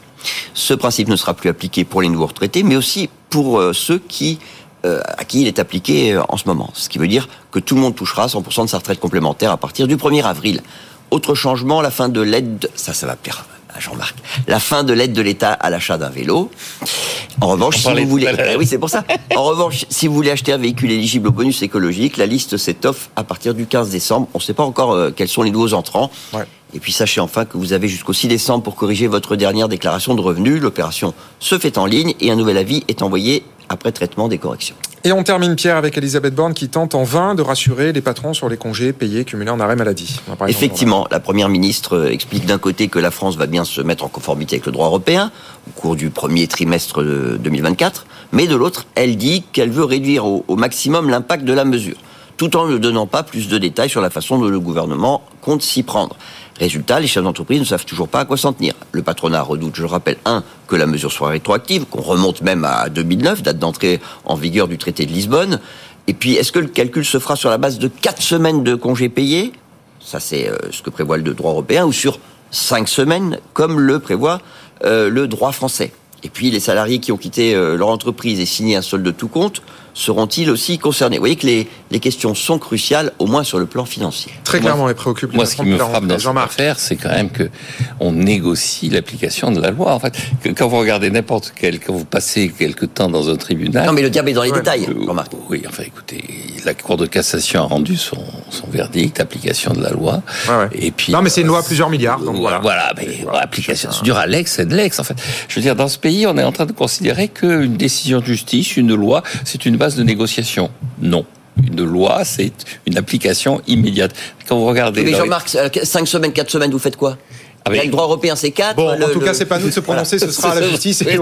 S9: Ce principe ne sera plus appliqué pour les nouveaux retraités, mais aussi pour euh, ceux qui euh, à qui il est appliqué en ce moment. Ce qui veut dire que tout le monde touchera 100% de sa retraite complémentaire à partir du 1er avril. Autre changement, la fin de l'aide, ça, ça va plaire à Jean-Marc. La fin de l'aide de l'État à l'achat d'un vélo. En revanche, si vous voulez, eh oui, c'est pour ça. En revanche, si vous voulez acheter un véhicule éligible au bonus écologique, la liste s'étoffe à partir du 15 décembre. On ne sait pas encore euh, quels sont les nouveaux entrants. Et puis sachez enfin que vous avez jusqu'au 6 décembre pour corriger votre dernière déclaration de revenus. L'opération se fait en ligne et un nouvel avis est envoyé après traitement des corrections.
S2: Et on termine, Pierre, avec Elisabeth Borne qui tente en vain de rassurer les patrons sur les congés payés cumulés en arrêt maladie.
S9: Effectivement, la Première ministre euh, explique d'un côté que la France va bien se mettre en conformité avec le droit européen au cours du premier trimestre de 2024, mais de l'autre, elle dit qu'elle veut réduire au, au maximum l'impact de la mesure, tout en ne donnant pas plus de détails sur la façon dont le gouvernement compte s'y prendre. Résultat, les chefs d'entreprise ne savent toujours pas à quoi s'en tenir. Le patronat redoute, je le rappelle, un, que la mesure soit rétroactive, qu'on remonte même à 2009, date d'entrée en vigueur du traité de Lisbonne. Et puis, est-ce que le calcul se fera sur la base de quatre semaines de congés payés? Ça, c'est euh, ce que prévoit le droit européen, ou sur cinq semaines, comme le prévoit euh, le droit français. Et puis, les salariés qui ont quitté euh, leur entreprise et signé un solde de tout compte seront-ils aussi concernés Vous voyez que les, les, questions sont cruciales, au moins sur le plan financier.
S2: Très clairement, les préoccupe.
S3: Moi, ce qui me frappe dans cette affaire, c'est quand même que on négocie l'application de la loi. En fait, que quand vous regardez n'importe quel, quand vous passez quelque temps dans un tribunal.
S9: Non, mais le diable est dans les détails,
S3: remarque. Oui, enfin, écoutez, la Cour de cassation a rendu son, son verdict, application de la loi.
S2: Et puis. Non, mais c'est une loi à plusieurs milliards. Donc voilà.
S3: Voilà, mais application. C'est dur à l'ex, c'est de l'ex. En fait, je veux dire, dans ce pays, on est en train de considérer qu'une décision de justice, une loi, c'est une base de négociation. Non. Une loi, c'est une application immédiate. Quand vous regardez.
S9: Mais Jean-Marc, 5 euh, semaines, 4 semaines, vous faites quoi? Ah, le droit européen, c'est 4.
S2: Bon, en tout cas, c'est pas nous de se prononcer, ce sera à la justice et,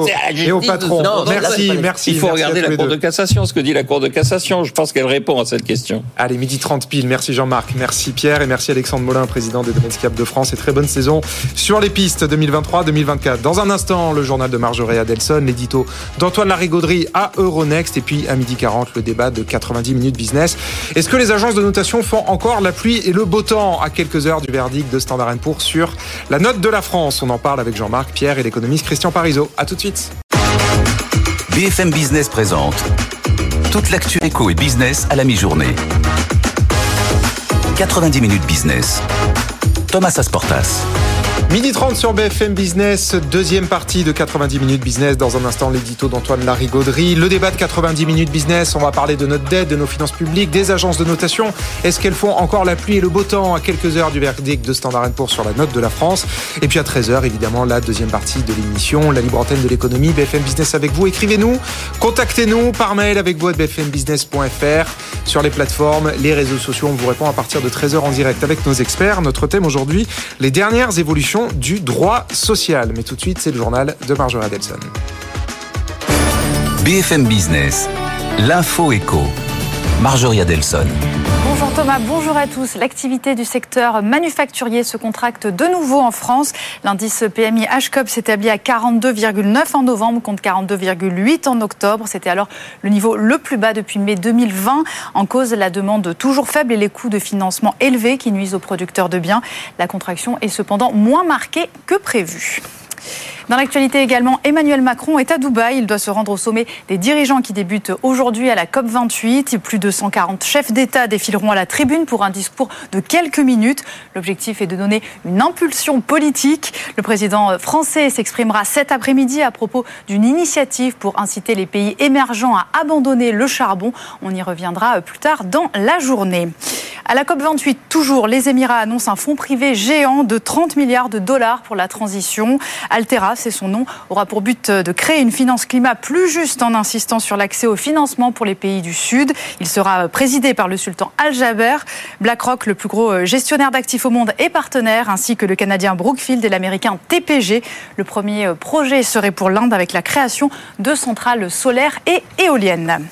S2: au, patron. merci, merci.
S3: Il faut regarder la Cour de cassation, ce que dit la Cour de cassation. Je pense qu'elle répond à cette question.
S2: Allez, midi 30 pile. Merci Jean-Marc, merci Pierre et merci Alexandre Molin, président des Domaines Cap de France. Et très bonne saison sur les pistes 2023-2024. Dans un instant, le journal de Marjorie Adelson, l'édito d'Antoine Larigauderie à Euronext. Et puis à midi 40, le débat de 90 minutes business. Est-ce que les agences de notation font encore la pluie et le beau temps? À quelques heures du verdict de Standard Poor's sur la note de la France, on en parle avec Jean-Marc Pierre et l'économiste Christian Parizeau. A tout de suite.
S1: BFM Business présente toute l'actu éco et business à la mi-journée. 90 minutes business. Thomas Asportas.
S2: Midi 30 sur BFM Business, deuxième partie de 90 minutes business. Dans un instant, l'édito d'Antoine Larigauderie. Le débat de 90 minutes business, on va parler de notre dette, de nos finances publiques, des agences de notation. Est-ce qu'elles font encore la pluie et le beau temps à quelques heures du verdict de Standard Poor's sur la note de la France? Et puis à 13h, évidemment, la deuxième partie de l'émission, la libre antenne de l'économie, BFM Business avec vous. Écrivez-nous, contactez-nous par mail avec vous à bfmbusiness.fr sur les plateformes, les réseaux sociaux. On vous répond à partir de 13h en direct avec nos experts. Notre thème aujourd'hui, les dernières évolutions du droit social. Mais tout de suite, c'est le journal de Marjorie Adelson.
S1: BFM Business, L'info éco. Marjorie Adelson.
S10: Thomas, bonjour à tous. L'activité du secteur manufacturier se contracte de nouveau en France. L'indice PMI HCOP s'établit à 42,9 en novembre contre 42,8 en octobre. C'était alors le niveau le plus bas depuis mai 2020. En cause, la demande toujours faible et les coûts de financement élevés qui nuisent aux producteurs de biens. La contraction est cependant moins marquée que prévu. Dans l'actualité également, Emmanuel Macron est à Dubaï. Il doit se rendre au sommet des dirigeants qui débutent aujourd'hui à la COP28. Plus de 140 chefs d'État défileront à la tribune pour un discours de quelques minutes. L'objectif est de donner une impulsion politique. Le président français s'exprimera cet après-midi à propos d'une initiative pour inciter les pays émergents à abandonner le charbon. On y reviendra plus tard dans la journée. À la COP28, toujours, les Émirats annoncent un fonds privé géant de 30 milliards de dollars pour la transition. Altera, c'est son nom, aura pour but de créer une finance climat plus juste en insistant sur l'accès au financement pour les pays du Sud. Il sera présidé par le sultan Al-Jaber. BlackRock, le plus gros gestionnaire d'actifs au monde, est partenaire, ainsi que le Canadien Brookfield et l'Américain TPG. Le premier projet serait pour l'Inde avec la création de centrales solaires et éoliennes.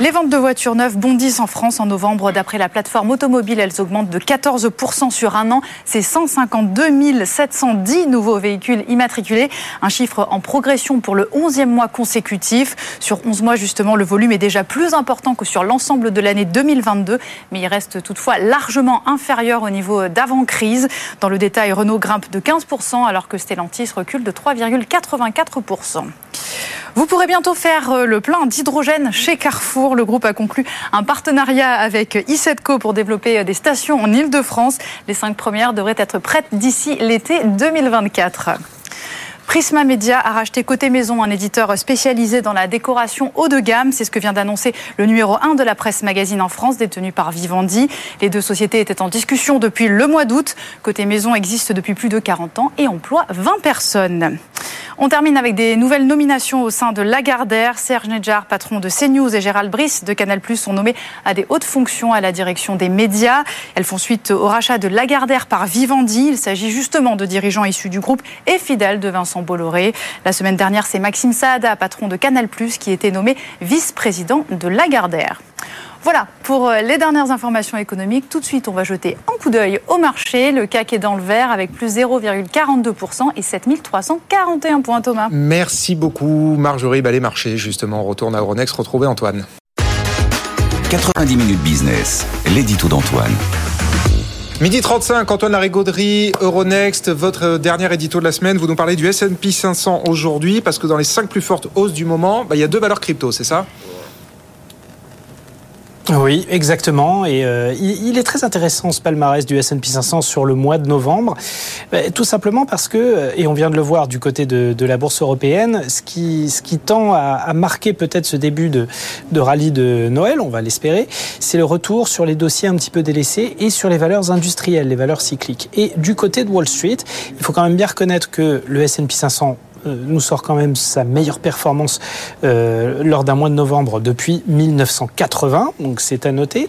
S10: Les ventes de voitures neuves bondissent en France en novembre. D'après la plateforme automobile, elles augmentent de 14% sur un an. C'est 152 710 nouveaux véhicules immatriculés. Un chiffre en progression pour le 11e mois consécutif. Sur 11 mois, justement, le volume est déjà plus important que sur l'ensemble de l'année 2022. Mais il reste toutefois largement inférieur au niveau d'avant-crise. Dans le détail, Renault grimpe de 15% alors que Stellantis recule de 3,84%. Vous pourrez bientôt faire le plein d'hydrogène chez Carrefour. Le groupe a conclu un partenariat avec ISETCO pour développer des stations en Ile-de-France. Les cinq premières devraient être prêtes d'ici l'été 2024. Prisma Media a racheté Côté Maison, un éditeur spécialisé dans la décoration haut de gamme. C'est ce que vient d'annoncer le numéro 1 de la presse magazine en France, détenu par Vivendi. Les deux sociétés étaient en discussion depuis le mois d'août. Côté Maison existe depuis plus de 40 ans et emploie 20 personnes. On termine avec des nouvelles nominations au sein de Lagardère. Serge Nedjar, patron de CNews, et Gérald Brice de Canal+, sont nommés à des hautes fonctions à la direction des médias. Elles font suite au rachat de Lagardère par Vivendi. Il s'agit justement de dirigeants issus du groupe et fidèles de Vincent Bolloré. La semaine dernière, c'est Maxime Saada, patron de Canal+, qui était nommé vice-président de Lagardère. Voilà pour les dernières informations économiques. Tout de suite, on va jeter un coup d'œil au marché. Le CAC est dans le vert avec plus 0,42% et 7341 points, Thomas.
S2: Merci beaucoup, Marjorie. Bah, les marchés, justement, on retourne à Euronext. Retrouvez Antoine.
S1: 90 minutes business, l'édito d'Antoine.
S2: Midi 35, Antoine Larigauderie, Euronext, votre dernier édito de la semaine. Vous nous parlez du S&P 500 aujourd'hui parce que dans les 5 plus fortes hausses du moment, bah, il y a deux valeurs crypto, c'est ça?
S4: Oui, exactement. Et euh, il, est très intéressant ce palmarès du S&P 500 sur le mois de novembre, tout simplement parce que, et on vient de le voir du côté de, de la bourse européenne, ce qui, ce qui tend à, à marquer peut-être ce début de, de rallye de Noël, on va l'espérer, c'est le retour sur les dossiers un petit peu délaissés et sur les valeurs industrielles, les valeurs cycliques. Et du côté de Wall Street, il faut quand même bien reconnaître que le S&P 500 nous sort quand même sa meilleure performance euh, lors d'un mois de novembre depuis 1980, donc c'est à noter.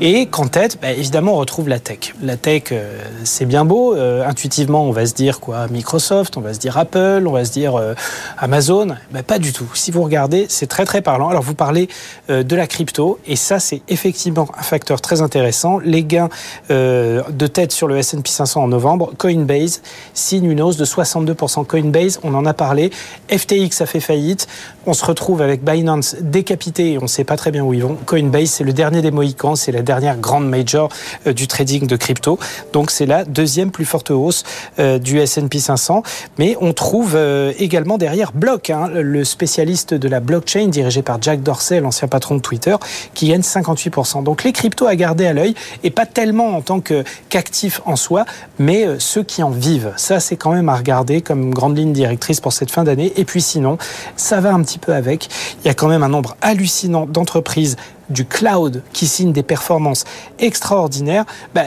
S4: Et qu'en tête, bah, évidemment, on retrouve la tech. La tech, euh, c'est bien beau. Euh, intuitivement, on va se dire quoi Microsoft, on va se dire Apple, on va se dire euh, Amazon. Bah, pas du tout. Si vous regardez, c'est très très parlant. Alors vous parlez euh, de la crypto, et ça, c'est effectivement un facteur très intéressant. Les gains euh, de tête sur le S&P 500 en novembre, Coinbase signe une hausse de 62%. Coinbase, on en a parlé. FTX a fait faillite. On se retrouve avec Binance décapité et on ne sait pas très bien où ils vont. Coinbase, c'est le dernier des Mohicans, c'est la dernière grande major euh, du trading de crypto. Donc c'est la deuxième plus forte hausse euh, du S&P 500. Mais on trouve euh, également derrière Block, hein, le spécialiste de la blockchain dirigé par Jack Dorsey, l'ancien patron de Twitter, qui gagne 58%. Donc les cryptos à garder à l'œil et pas tellement en tant qu'actifs en soi, mais ceux qui en vivent. Ça, c'est quand même à regarder comme grande ligne directrice pour cette fin d'année. Et puis sinon, ça va un petit peu avec. Il y a quand même un nombre hallucinant d'entreprises du cloud qui signent des performances extraordinaires. Bah,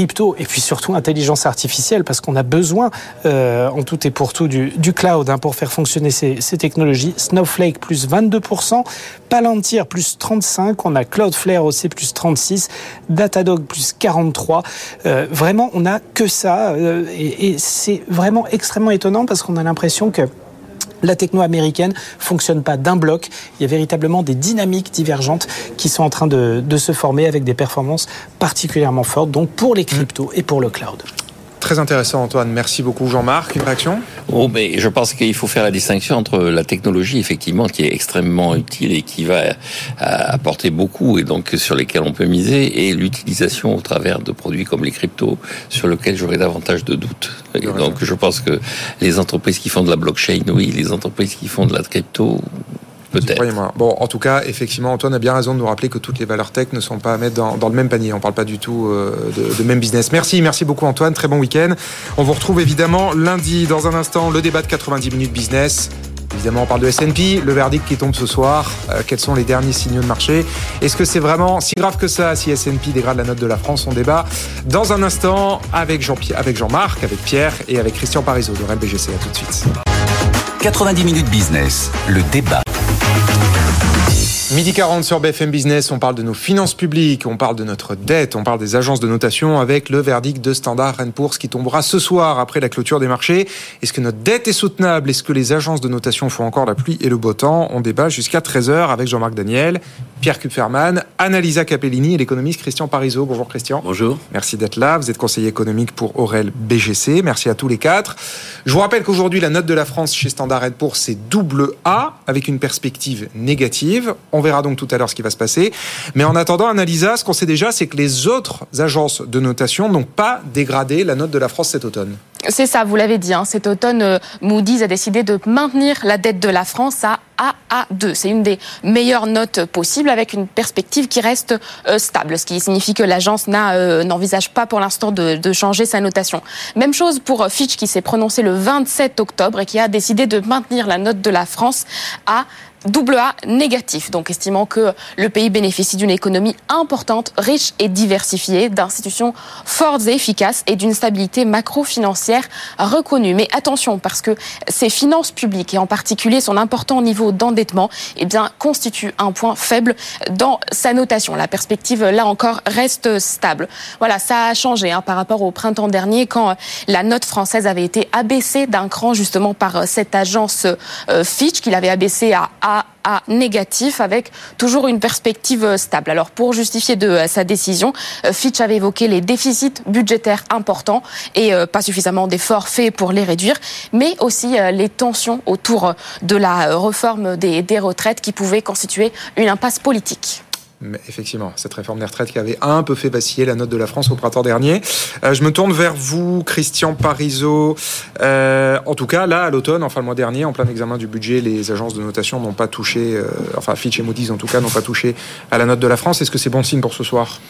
S4: crypto et puis surtout intelligence artificielle parce qu'on a besoin euh, en tout et pour tout du, cloud hein, pour faire fonctionner ces, technologies. Snowflake plus 22%, Palantir plus 35%, on a Cloudflare aussi plus 36%, Datadog plus 43%. Euh, vraiment, on n'a que ça euh, et c'est vraiment extrêmement étonnant parce qu'on a l'impression que la techno américaine fonctionne pas d'un bloc. Il y a véritablement des dynamiques divergentes qui sont en train de, de se former avec des performances particulièrement fortes, donc pour les cryptos et pour le cloud.
S2: Très intéressant, Antoine. Merci beaucoup, Jean-Marc. Une réaction?
S3: Oh, mais je pense qu'il faut faire la distinction entre la technologie, effectivement, qui est extrêmement utile et qui va euh, apporter beaucoup et donc sur lesquels on peut miser, et l'utilisation au travers de produits comme les cryptos, sur lesquels j'aurais davantage de doutes. Et donc, je pense que les entreprises qui font de la blockchain, oui, les entreprises qui font de la crypto, Peut-être.
S2: Bon, en tout cas, effectivement, Antoine a bien raison de nous rappeler que toutes les valeurs tech ne sont pas à mettre dans, dans le même panier. On ne parle pas du tout euh, de, de, même business. Merci, merci beaucoup Antoine. Très bon week-end. On vous retrouve évidemment lundi dans un instant le débat de 90 minutes business. Évidemment, on parle de S&P, le verdict qui tombe ce soir. Euh, quels sont les derniers signaux de marché? Est-ce que c'est vraiment si grave que ça si S&P dégrade la note de la France? On débat dans un instant avec Jean avec Jean-Marc, avec Pierre et avec Christian Parizeau de RBGC. À tout de suite.
S1: 90 minutes business, le débat.
S2: Midi 40 sur BFM Business, on parle de nos finances publiques, on parle de notre dette, on parle des agences de notation avec le verdict de Standard Poor's qui tombera ce soir après la clôture des marchés. Est-ce que notre dette est soutenable? Est-ce que les agences de notation font encore la pluie et le beau temps? On débat jusqu'à 13h avec Jean-Marc Daniel, Pierre Kupferman, Annalisa Capellini et l'économiste Christian Parizeau. Bonjour Christian.
S11: Bonjour.
S2: Merci d'être là. Vous êtes conseiller économique pour Aurel BGC. Merci à tous les quatre. Je vous rappelle qu'aujourd'hui, la note de la France chez Standard Poor's, c'est double A avec une perspective négative. On verra donc tout à l'heure ce qui va se passer. Mais en attendant, Analisa, ce qu'on sait déjà, c'est que les autres agences de notation n'ont pas dégradé la note de la France cet automne.
S12: C'est ça, vous l'avez dit. Hein. Cet automne, euh, Moody's a décidé de maintenir la dette de la France à AA2. C'est une des meilleures notes possibles avec une perspective qui reste euh, stable, ce qui signifie que l'agence euh, n'envisage pas pour l'instant de, de, changer sa notation. Même chose pour Fitch qui s'est prononcé le 27 octobre et qui a décidé de maintenir la note de la France à double A négatif, donc estimant que le pays bénéficie d'une économie importante, riche et diversifiée, d'institutions fortes et efficaces et d'une stabilité macro-financière reconnue. Mais attention, parce que ses finances publiques et en particulier son important niveau d'endettement, eh bien, constituent un point faible dans sa notation. La perspective, là encore, reste stable. Voilà, ça a changé hein, par rapport au printemps dernier quand la note française avait été abaissée d'un cran justement par cette agence euh, Fitch, qu'il avait abaissé à A à négatif avec toujours une perspective stable. Alors pour justifier euh, sa décision, euh, Fitch avait évoqué les déficits budgétaires importants et euh, pas suffisamment d'efforts faits pour les réduire, mais aussi les tensions autour de la réforme des retraites qui pouvaient constituer une impasse politique.
S2: Mais effectivement, cette réforme des retraites qui avait un peu fait vaciller la note de la France au printemps dernier. Euh, je me tourne vers vous, Christian Parizeau. Euh, en tout cas, là, à l'automne, enfin le mois dernier, en plein examen du budget, les agences de notation n'ont pas touché, euh, enfin Fitch et Moody's en tout cas, n'ont pas touché à la note de la France. Est-ce que c'est bon signe pour ce soir?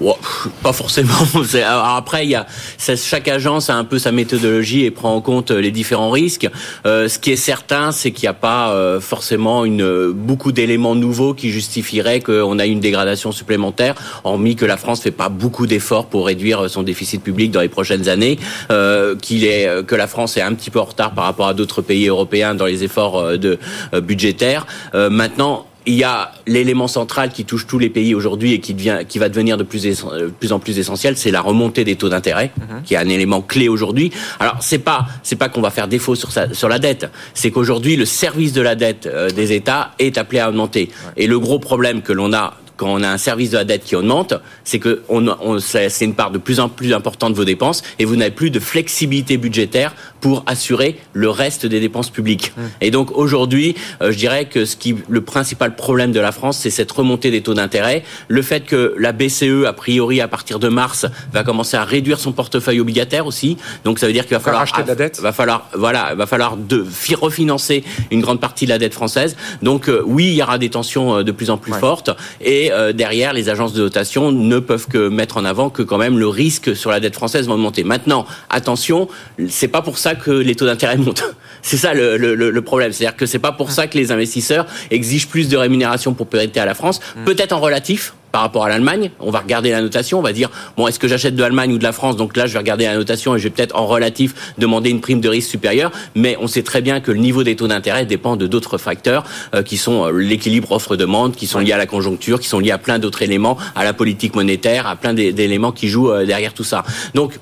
S11: pas forcément. Après, il y a chaque agence a un peu sa méthodologie et prend en compte euh, les différents risques. Euh, ce qui est certain, c'est qu'il n'y a pas euh, forcément une beaucoup d'éléments nouveaux qui justifieraient qu'on a une dégradation supplémentaire, hormis que la France fait pas beaucoup d'efforts pour réduire son déficit public dans les prochaines années, euh, qu'il est que la France est un petit peu en retard par rapport à d'autres pays européens dans les efforts de budgétaires. maintenant il y a l'élément central qui touche tous les pays aujourd'hui et qui, devient, qui va devenir de plus, euh, plus en plus essentiel, c'est la remontée des taux d'intérêt, mhm. qui est un élément clé aujourd'hui. Alors c'est pas c'est pas qu'on va faire défaut sur, sa, sur la dette, c'est qu'aujourd'hui le service de la dette euh, des États est appelé à augmenter. Et le gros problème que l'on a quand on a un service de la dette qui augmente, c'est que on, on, c'est une part de plus en plus importante de vos dépenses et vous n'avez plus de flexibilité budgétaire pour assurer le reste des dépenses publiques. Mmh. Et donc aujourd'hui, euh, je dirais que ce qui le principal problème de la France, c'est cette remontée des taux d'intérêt, le fait que la BCE a priori à partir de mars va commencer à réduire son portefeuille obligataire aussi. Donc ça veut dire qu'il va falloir
S2: acheter de la dette.
S11: Va falloir voilà, va falloir de refinancer une grande partie de la dette française. Donc euh, oui, il y aura des tensions euh, de plus en plus ouais. fortes et euh, derrière les agences de notation ne peuvent que mettre en avant que quand même le risque sur la dette française va augmenter. Maintenant, attention, c'est pas pour ça que les taux d'intérêt montent. C'est ça le, le, le problème. C'est-à-dire que c'est pas pour ça que les investisseurs exigent plus de rémunération pour prêter à la France. Mm. Peut-être en relatif, par rapport à l'Allemagne. On va regarder la notation, on va dire bon est-ce que j'achète de l'Allemagne ou de la France? Donc là, je vais regarder la notation et je vais peut-être en relatif demander une prime de risque supérieure. Mais on sait très bien que le niveau des taux d'intérêt dépend de d'autres facteurs euh, qui sont euh, l'équilibre offre-demande, qui sont liés à la conjoncture, qui sont liés à plein d'autres éléments, à la politique monétaire, à plein d'éléments qui jouent euh, derrière tout ça. Donc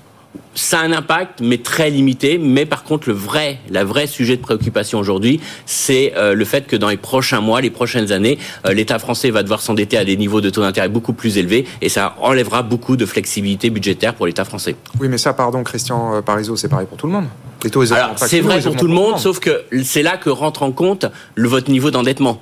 S11: ça a un impact, mais très limité. Mais par contre, le vrai, la vraie sujet de préoccupation aujourd'hui, c'est euh, le fait que dans les prochains mois, les prochaines années, euh, l'État français va devoir s'endetter à des niveaux de taux d'intérêt beaucoup plus élevés, et ça enlèvera beaucoup de flexibilité budgétaire pour l'État français.
S2: Oui, mais ça, pardon, Christian euh, Parizeau, c'est pareil pour tout le monde.
S11: Les taux, Alors, c'est vrai pour tout le monde, sauf que c'est là que rentre en compte le, votre niveau d'endettement.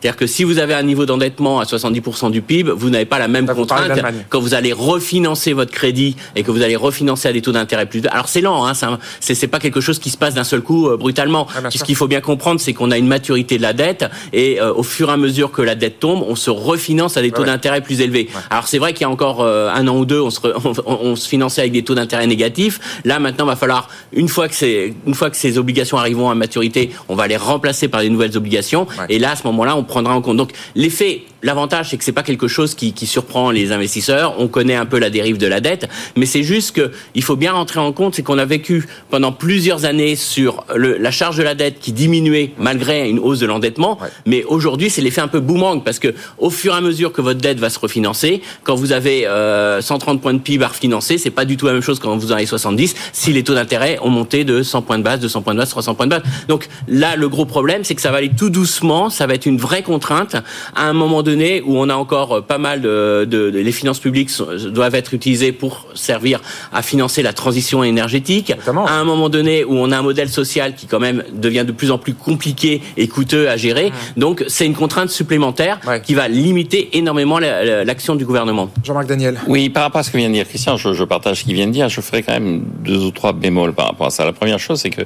S11: C'est-à-dire que si vous avez un niveau d'endettement à 70% du PIB, vous n'avez pas la même contrainte quand vous allez refinancer votre crédit et que vous allez refinancer à des taux d'intérêt plus. Alors c'est lent, hein, c'est pas quelque chose qui se passe d'un seul coup euh, brutalement. Ah, Ce qu'il faut bien comprendre, c'est qu'on a une maturité de la dette et euh, au fur et à mesure que la dette tombe, on se refinance à des taux d'intérêt plus élevés. Alors c'est vrai qu'il y a encore euh, un an ou deux, on se, on, se finançait avec des taux d'intérêt négatifs. Là maintenant, il va falloir une fois que c'est une fois que ces obligations arriveront à maturité, on va les remplacer par des nouvelles obligations. Et là, à ce moment-là, on prendra en compte. Donc l'effet, l'avantage, c'est que c'est pas quelque chose qui, qui, surprend les investisseurs. On connaît un peu la dérive de la dette, mais c'est juste que il faut bien rentrer en compte, c'est qu'on a vécu pendant plusieurs années sur le, la charge de la dette qui diminuait malgré une hausse de l'endettement. Mais aujourd'hui, c'est l'effet un peu boomerang parce que au fur et à mesure que votre dette va se refinancer, quand vous avez euh, 130 points de PIB à refinancer, c'est pas du tout la même chose quand vous en avez 70. Si les taux d'intérêt ont monté de 100 points de base, 200 points de base, 300 points de base. Donc là, le gros problème, c'est que ça va aller tout doucement. Ça va être une vraie contrainte à un moment donné où on a encore euh, pas mal de, de, les finances publiques doivent être utilisées pour servir à financer la transition énergétique. À un moment donné où on a un modèle social qui quand même devient de plus en plus compliqué et coûteux à gérer. Donc c'est une contrainte supplémentaire qui va limiter énormément l'action du gouvernement.
S2: Jean-Marc Daniel.
S3: Oui, par rapport à ce que vient de dire Christian, je, je partage ce qu'il vient de dire. Je ferai quand même deux ou trois bémols par rapport à ça. La première chose, c'est que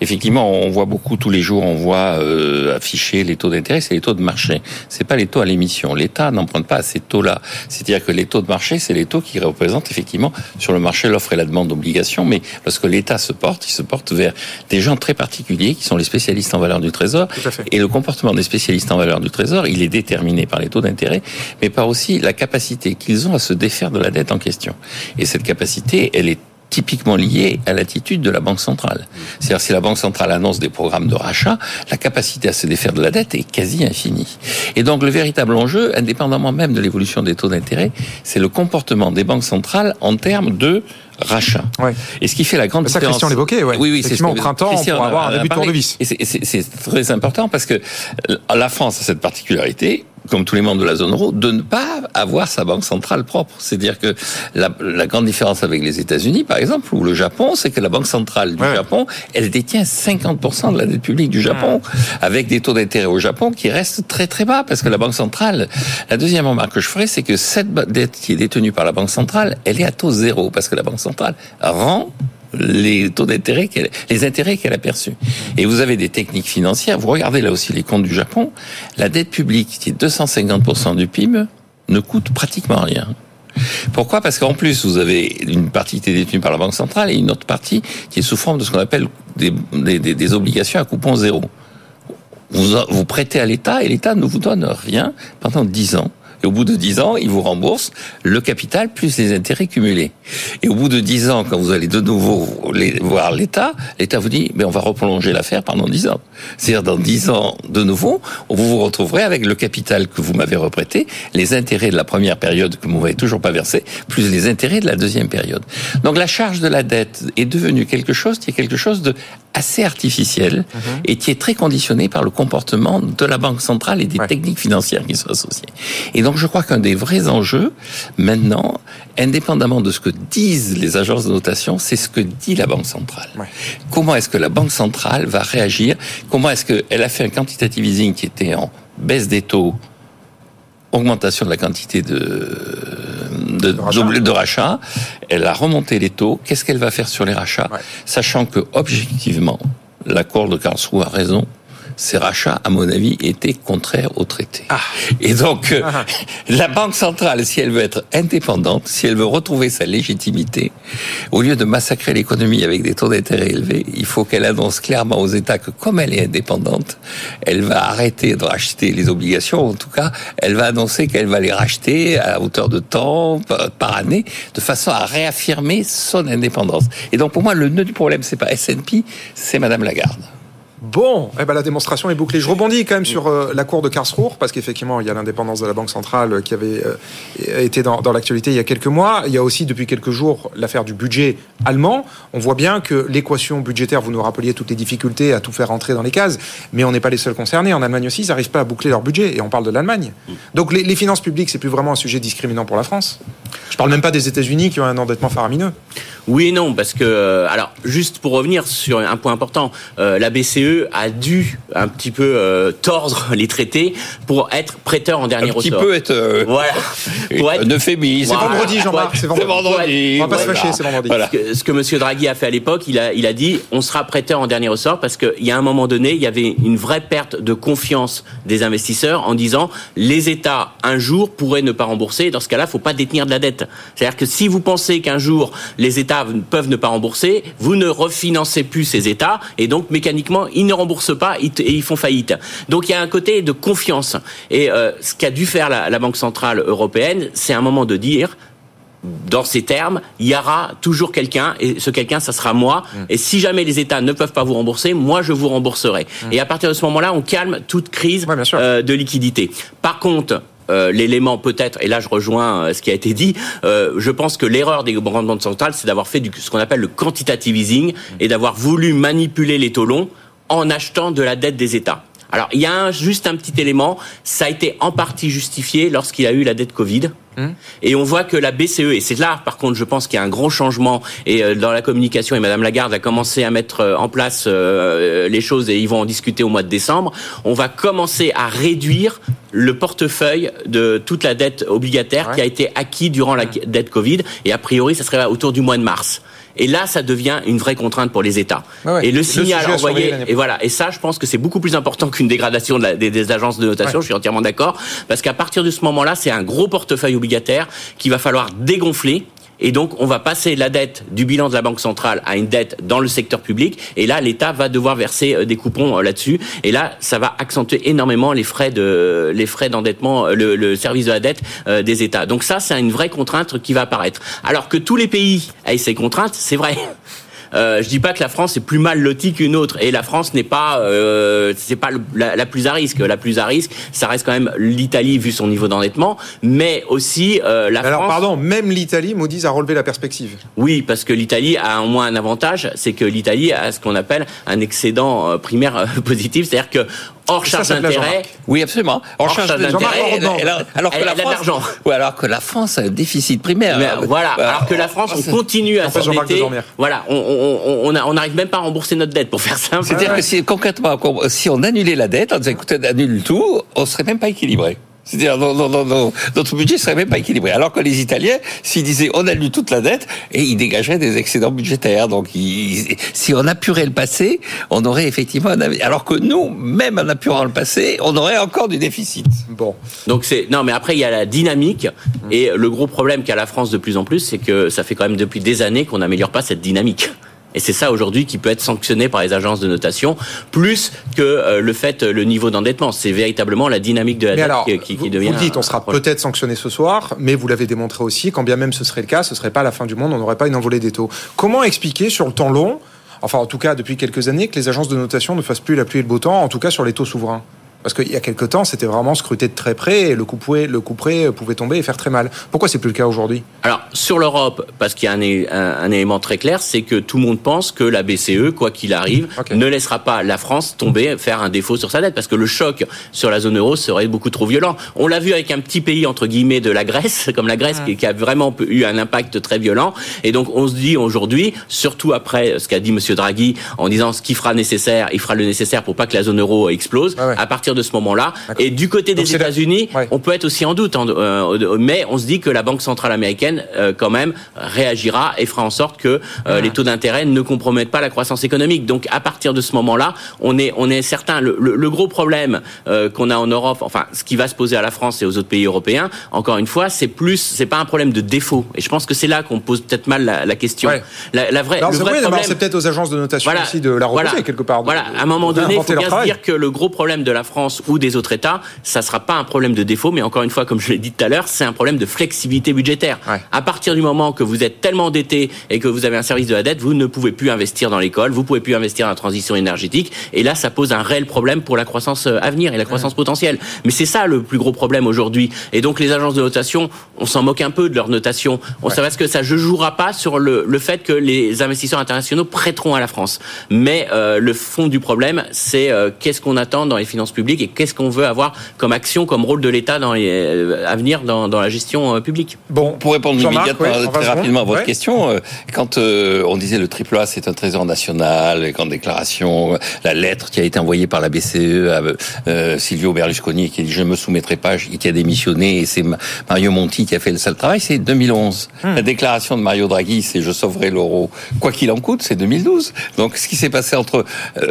S3: effectivement, on voit beaucoup tous les jours, on voit euh, afficher les taux d'intérêt, c'est les taux de marché c'est pas les taux à l'émission. L'État n'emprunte pas à ces taux-là. C'est-à-dire que les taux de marché, c'est les taux qui représentent effectivement sur le marché l'offre et la demande d'obligations. Mais lorsque l'État se porte, il se porte vers des gens très particuliers qui sont les spécialistes en valeur du Trésor. Et le comportement des spécialistes en valeur du Trésor, il est déterminé par les taux d'intérêt, mais par aussi la capacité qu'ils ont à se défaire de la dette en question. Et cette capacité, elle est typiquement lié à l'attitude de la Banque centrale. C'est-à-dire si la Banque centrale annonce des programmes de rachat, la capacité à se défaire de la dette est quasi infinie. Et donc le véritable enjeu, indépendamment même de l'évolution des taux d'intérêt, c'est le comportement des banques centrales en termes de rachat. Et ce qui fait la grande
S2: ça,
S3: différence.
S2: Christian l'évoquait, ouais.
S3: Oui, oui,
S2: c'est au printemps, on pourra avoir un début de tournevis.
S3: Et c'est très important parce que la France a cette particularité comme tous les membres de la zone euro, de ne pas avoir sa banque centrale propre. C'est-à-dire que la, la, grande différence avec les États-Unis, par exemple, ou le Japon, c'est que la banque centrale du Japon, elle détient 50% de la dette publique du Japon, avec des taux d'intérêt au Japon qui restent très très bas, parce que la banque centrale, la deuxième remarque que je ferai, c'est que cette dette qui est détenue par la banque centrale, elle est à taux zéro, parce que la banque centrale rend les taux d'intérêt, les intérêts qu'elle a perçus. Et vous avez des techniques financières. Vous regardez là aussi les comptes du Japon. La dette publique, qui est 250% du PIB, ne coûte pratiquement rien. Pourquoi? Parce qu'en plus, vous avez une partie qui est détenue par la Banque centrale et une autre partie qui est sous forme de ce qu'on appelle des, des, des, obligations à coupon zéro. Vous, vous prêtez à l'État et l'État ne vous donne rien pendant 10 ans. Et au bout de 10 ans, il vous rembourse le capital plus les intérêts cumulés. Et au bout de 10 ans, quand vous allez de nouveau voir l'État, l'État vous dit, mais on va reprolonger l'affaire pendant 10 ans. C'est-à-dire dans 10 ans, de nouveau, vous vous retrouverez avec le capital que vous m'avez reprêté, les intérêts de la première période que vous m'avez toujours pas versé, plus les intérêts de la deuxième période. Donc la charge de la dette est devenue quelque chose qui est quelque chose de assez artificiel mhm. et qui est très conditionné par le comportement de la Banque centrale et des techniques financières qui sont associées. Et donc je crois qu'un des vrais enjeux maintenant, indépendamment de ce que disent les agences de notation, c'est ce que dit la Banque centrale. Comment est-ce que la Banque centrale va réagir? Comment est-ce qu'elle a fait un quantitative easing qui était en baisse des taux augmentation de la quantité de, de, de, rachat. Elle a remonté les taux. Qu'est-ce qu'elle va faire sur les rachats? Sachant que, objectivement, l'accord de Karlsruhe a raison ces rachats, à mon avis, étaient contraires au traité. Ah. Et donc, euh, ah. la Banque centrale, si elle veut être indépendante, si elle veut retrouver sa légitimité, au lieu de massacrer l'économie avec des taux d'intérêt élevés, il faut qu'elle annonce clairement aux États que comme elle est indépendante, elle va arrêter de racheter les obligations. En tout cas, elle va annoncer qu'elle va les racheter à hauteur de temps, par année, de façon à réaffirmer son indépendance. Et donc, pour moi, le nœud du problème, c'est pas S&P, c'est Madame Lagarde.
S2: Bon, eh ben la démonstration est bouclée. Je rebondis quand même sur euh, la cour de Karlsruhe, parce qu'effectivement, il y a l'indépendance de la Banque centrale qui avait euh, été dans, dans l'actualité il y a quelques mois. Il y a aussi, depuis quelques jours, l'affaire du budget allemand. On voit bien que l'équation budgétaire, vous nous rappeliez toutes les difficultés à tout faire rentrer dans les cases, mais on n'est pas les seuls concernés. En Allemagne aussi, ils n'arrivent pas à boucler leur budget, et on parle de l'Allemagne. Donc les, les finances publiques, c'est plus vraiment un sujet discriminant pour la France. Je parle même pas des États-Unis qui ont un endettement faramineux.
S11: Oui et non, parce que euh, alors juste pour revenir sur un point important, euh, la BCE a dû un petit peu euh, tordre les traités pour être prêteur en dernier
S3: Un petit
S11: ressort.
S3: peu être, euh,
S11: voilà. Pour être-
S3: un euphémisme.
S2: C'est vendredi, Jean-Marc, c'est vendredi.
S3: vendredi.
S2: On va pas se fâcher, c'est vendredi.
S3: Voilà.
S11: Ce que, ce que Monsieur Draghi a fait à l'époque, il a, il a dit on sera prêteur en dernier ressort parce qu'il y a un moment donné, il y avait une vraie perte de confiance des investisseurs en disant les États un jour pourraient ne pas rembourser. Dans ce cas-là, faut pas détenir de la dette. C'est-à-dire que si vous pensez qu'un jour les États peuvent ne pas rembourser, vous ne refinancez plus ces États et donc mécaniquement ils ne remboursent pas et ils font faillite. Donc il y a un côté de confiance. Et euh, ce qu'a dû faire la, la Banque centrale européenne, c'est un moment de dire dans ces termes, il y aura toujours quelqu'un, et ce quelqu'un, ça sera moi. Et si jamais les États ne peuvent pas vous rembourser, moi, je vous rembourserai. Et à partir de ce moment-là, on calme toute crise
S2: Ouais,
S11: euh, de liquidité. Par contre, euh, l'élément peut-être, et là je rejoins euh, ce qui a été dit, euh, je pense que l'erreur des grandes banques centrales, c'est d'avoir fait du, ce qu'on appelle le quantitative easing et d'avoir voulu manipuler les taux longs en achetant de la dette des États. Alors, il y a un- juste un petit élément, ça a été en partie justifié lorsqu'il y a eu la dette Covid. Et on voit que la BCE, et c'est là par contre je pense qu'il y a un gros changement, et euh, dans la communication, et Madame Lagarde a commencé à mettre euh, en place euh, les choses, et ils vont en discuter au mois de décembre, on va commencer à réduire le portefeuille de toute la dette obligataire qui a été acquis durant la dette Covid, et a priori ça serait autour du mois de mars. Et là, ça devient une vraie contrainte pour les États.
S2: Ouais.
S11: Et le signal envoyé, et voilà, et ça, je pense que c'est beaucoup plus important qu'une dégradation de la- des, des agences de notation.
S2: Ouais.
S11: Je suis entièrement d'accord, parce qu'à partir de ce moment-là, c'est un gros portefeuille obligataire qu'il va falloir dégonfler. Et donc, on va passer la dette du bilan de la Banque centrale à une dette dans le secteur public. Et là, l'État va devoir verser euh, des coupons euh, là-dessus. Et là, ça va accentuer énormément les frais de les frais d'endettement, euh, le, service de la dette des États. Donc ça, c'est une vraie contrainte qui va apparaître. Alors que tous les pays aient ces contraintes, c'est vrai. Euh, je dis pas que la France est plus mal lotie qu'une autre et la France n'est pas euh, c'est pas la, la plus à risque. La plus à risque, ça reste quand même l'Italie vu son niveau d'endettement, mais aussi euh, la
S2: Alors,
S11: France.
S2: pardon, même l'Italie, Moody's a relevé la perspective.
S11: Oui, parce que l'Italie a au moins un avantage, c'est que l'Italie a ce qu'on appelle un excédent euh, primaire positif, c'est-à-dire que hors charge d'intérêt.
S3: Oui, absolument. En
S11: Hors
S3: charge
S11: charge
S3: d'intérêt, alors, alors que
S11: elle
S3: la France, alors que la France a un déficit primaire.
S11: Mais, voilà.
S3: euh,
S11: Alors que la France, on continue à s'endetter. Voilà, on on- on- on a- on n'arrive même pas à rembourser notre dette, pour faire simple.
S3: C'est-à-dire que si, concrètement, si on annulait la dette, on disait écoutez, annule tout, on serait même pas équilibré. C'est-à-dire, non, non, non, non, notre budget serait même pas équilibré. Alors que les Italiens, s'ils disaient on annule toute la dette, et ils dégageraient des excédents budgétaires. Donc, ils- si on apurait le passé, on aurait effectivement un avis. Alors que nous, même en apurant le passé, on aurait encore du déficit.
S2: Bon.
S11: Donc c'est non mais après il y a la dynamique et le gros problème qu'a la France de plus en plus c'est que ça fait quand même depuis des années qu'on n'améliore pas cette dynamique. Et c'est ça aujourd'hui qui peut être sanctionné par les agences de notation, plus que euh, le fait, euh, le niveau d'endettement. C'est véritablement la dynamique de la
S2: Mais
S11: dette
S2: alors,
S11: qui, qui, qui
S2: vous,
S11: devient.
S2: vous dites, on sera peut-être sanctionné ce soir, mais vous l'avez démontré aussi, quand bien même ce serait le cas, ce serait pas la fin du monde, on n'aurait pas une envolée des taux. Comment expliquer sur le temps long, enfin en tout cas depuis quelques années, que les agences de notation ne fassent plus la pluie et le beau temps, en tout cas sur les taux souverains? Parce qu'il y a quelques temps, c'était vraiment scruté de très près et le coup, près, le coup près pouvait tomber et faire très mal. Pourquoi c'est plus le cas aujourd'hui?
S11: Alors sur l'Europe, parce qu'il y a un, é- un- un élément très clair, c'est que tout le monde pense que la BCE, quoi qu'il arrive, ne laissera pas la France tomber, faire un défaut sur sa dette, parce que le choc sur la zone euro serait beaucoup trop violent. On l'a vu avec un petit pays entre guillemets de la Grèce, comme la Grèce, qui, qui a vraiment eu un impact très violent. Et donc on se dit aujourd'hui, surtout après ce qu'a dit Monsieur Draghi, en disant ce qu'il fera nécessaire, il fera le nécessaire pour pas que la zone euro explose.
S2: Ah ouais.
S11: À partir de ce moment-là, et du côté des
S2: la-
S11: États-Unis,
S2: Ouais.
S11: on peut être aussi en doute, hein, euh, mais on se dit que la Banque centrale américaine, euh, quand même, réagira et fera en sorte que euh, les taux d'intérêt ne compromettent pas la croissance économique. Donc, à partir de ce moment-là, on est, on est certain. Le, le- le gros problème qu'on a en Europe, enfin, ce qui va se poser à la France et aux autres pays européens, encore une fois, c'est plus, c'est pas un problème de défaut. Et je pense que c'est là qu'on pose peut-être mal la, la question.
S2: Ouais.
S11: La, la vraie, le
S2: c'est
S11: vrai
S2: vrai, d'abord,
S11: problème.
S2: c'est peut-être aux agences de notation
S11: Voilà.
S2: aussi de la reposer
S11: Voilà.
S2: quelque part. de-
S11: Voilà, à un moment donné, il faut bien se dire que le gros problème de la France France ou des autres États, ça sera pas un problème de défaut, mais encore une fois, comme je l'ai dit tout à l'heure, c'est un problème de flexibilité budgétaire. À partir du moment que vous êtes tellement endetté et que vous avez un service de la dette, vous ne pouvez plus investir dans l'école, vous pouvez plus investir dans la transition énergétique, et là, ça pose un réel problème pour la croissance euh, à venir et la croissance potentielle. Mais c'est ça le plus gros problème aujourd'hui. Et donc les agences de notation, on s'en moque un peu de leur notation. On sait parce que ça ne jouera pas sur le, le, fait que les investisseurs internationaux prêteront à la France. Mais euh, le fond du problème, c'est euh, qu'est-ce qu'on attend dans les finances publiques et qu'est-ce qu'on veut avoir comme action, comme rôle de l'État dans les, euh, à venir dans, dans la gestion euh, publique.
S3: Bon, pour répondre immédiatement, oui, très rapidement à votre ouais. question, euh, quand on disait le triple A, c'est un trésor national, grande déclaration, la lettre qui a été envoyée par la BCE à Silvio Berlusconi qui dit je me soumettrai pas, qui a démissionné, et c'est Mario Monti qui a fait le sale travail, c'est 2011. Hmm. La déclaration de Mario Draghi, c'est je sauverai l'euro, quoi qu'il en coûte, c'est 2012. Donc ce qui s'est passé entre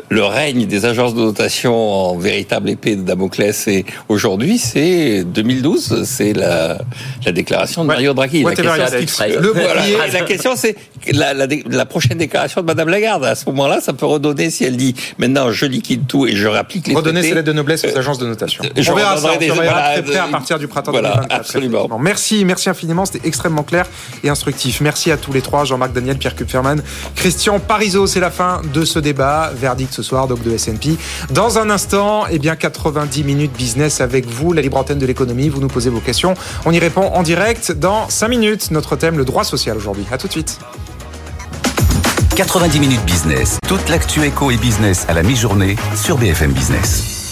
S3: le règne des agences de notation en véritable épée de Damoclès et aujourd'hui, c'est 2012, c'est la, la déclaration de Mario Draghi.
S2: Ouais,
S3: la, question, le voilà, la question, c'est la, la, la, prochaine déclaration de Madame Lagarde. À ce moment-là, ça peut redonner si elle dit maintenant je liquide tout et je rapplique les
S2: redonner ses lettres de noblesse aux agences de notation.
S3: Je
S2: on verra ça,
S3: des,
S2: on
S3: voilà,
S2: très près à partir du printemps
S3: voilà,
S2: 2024.
S3: Absolument.
S2: Merci, merci infiniment. C'était extrêmement clair et instructif. Merci à tous les trois, Jean-Marc Daniel, Pierre Kupferman, Christian Parizeau. C'est la fin de ce débat. Verdict ce soir, donc de S&P. Dans un instant, eh bien 90 minutes business avec vous, la libre antenne de l'économie. Vous nous posez vos questions. On y répond en direct dans 5 minutes. Notre thème, le droit social aujourd'hui. À tout de suite.
S1: 90 minutes business. Toute l'actu éco et business à la mi-journée sur BFM Business.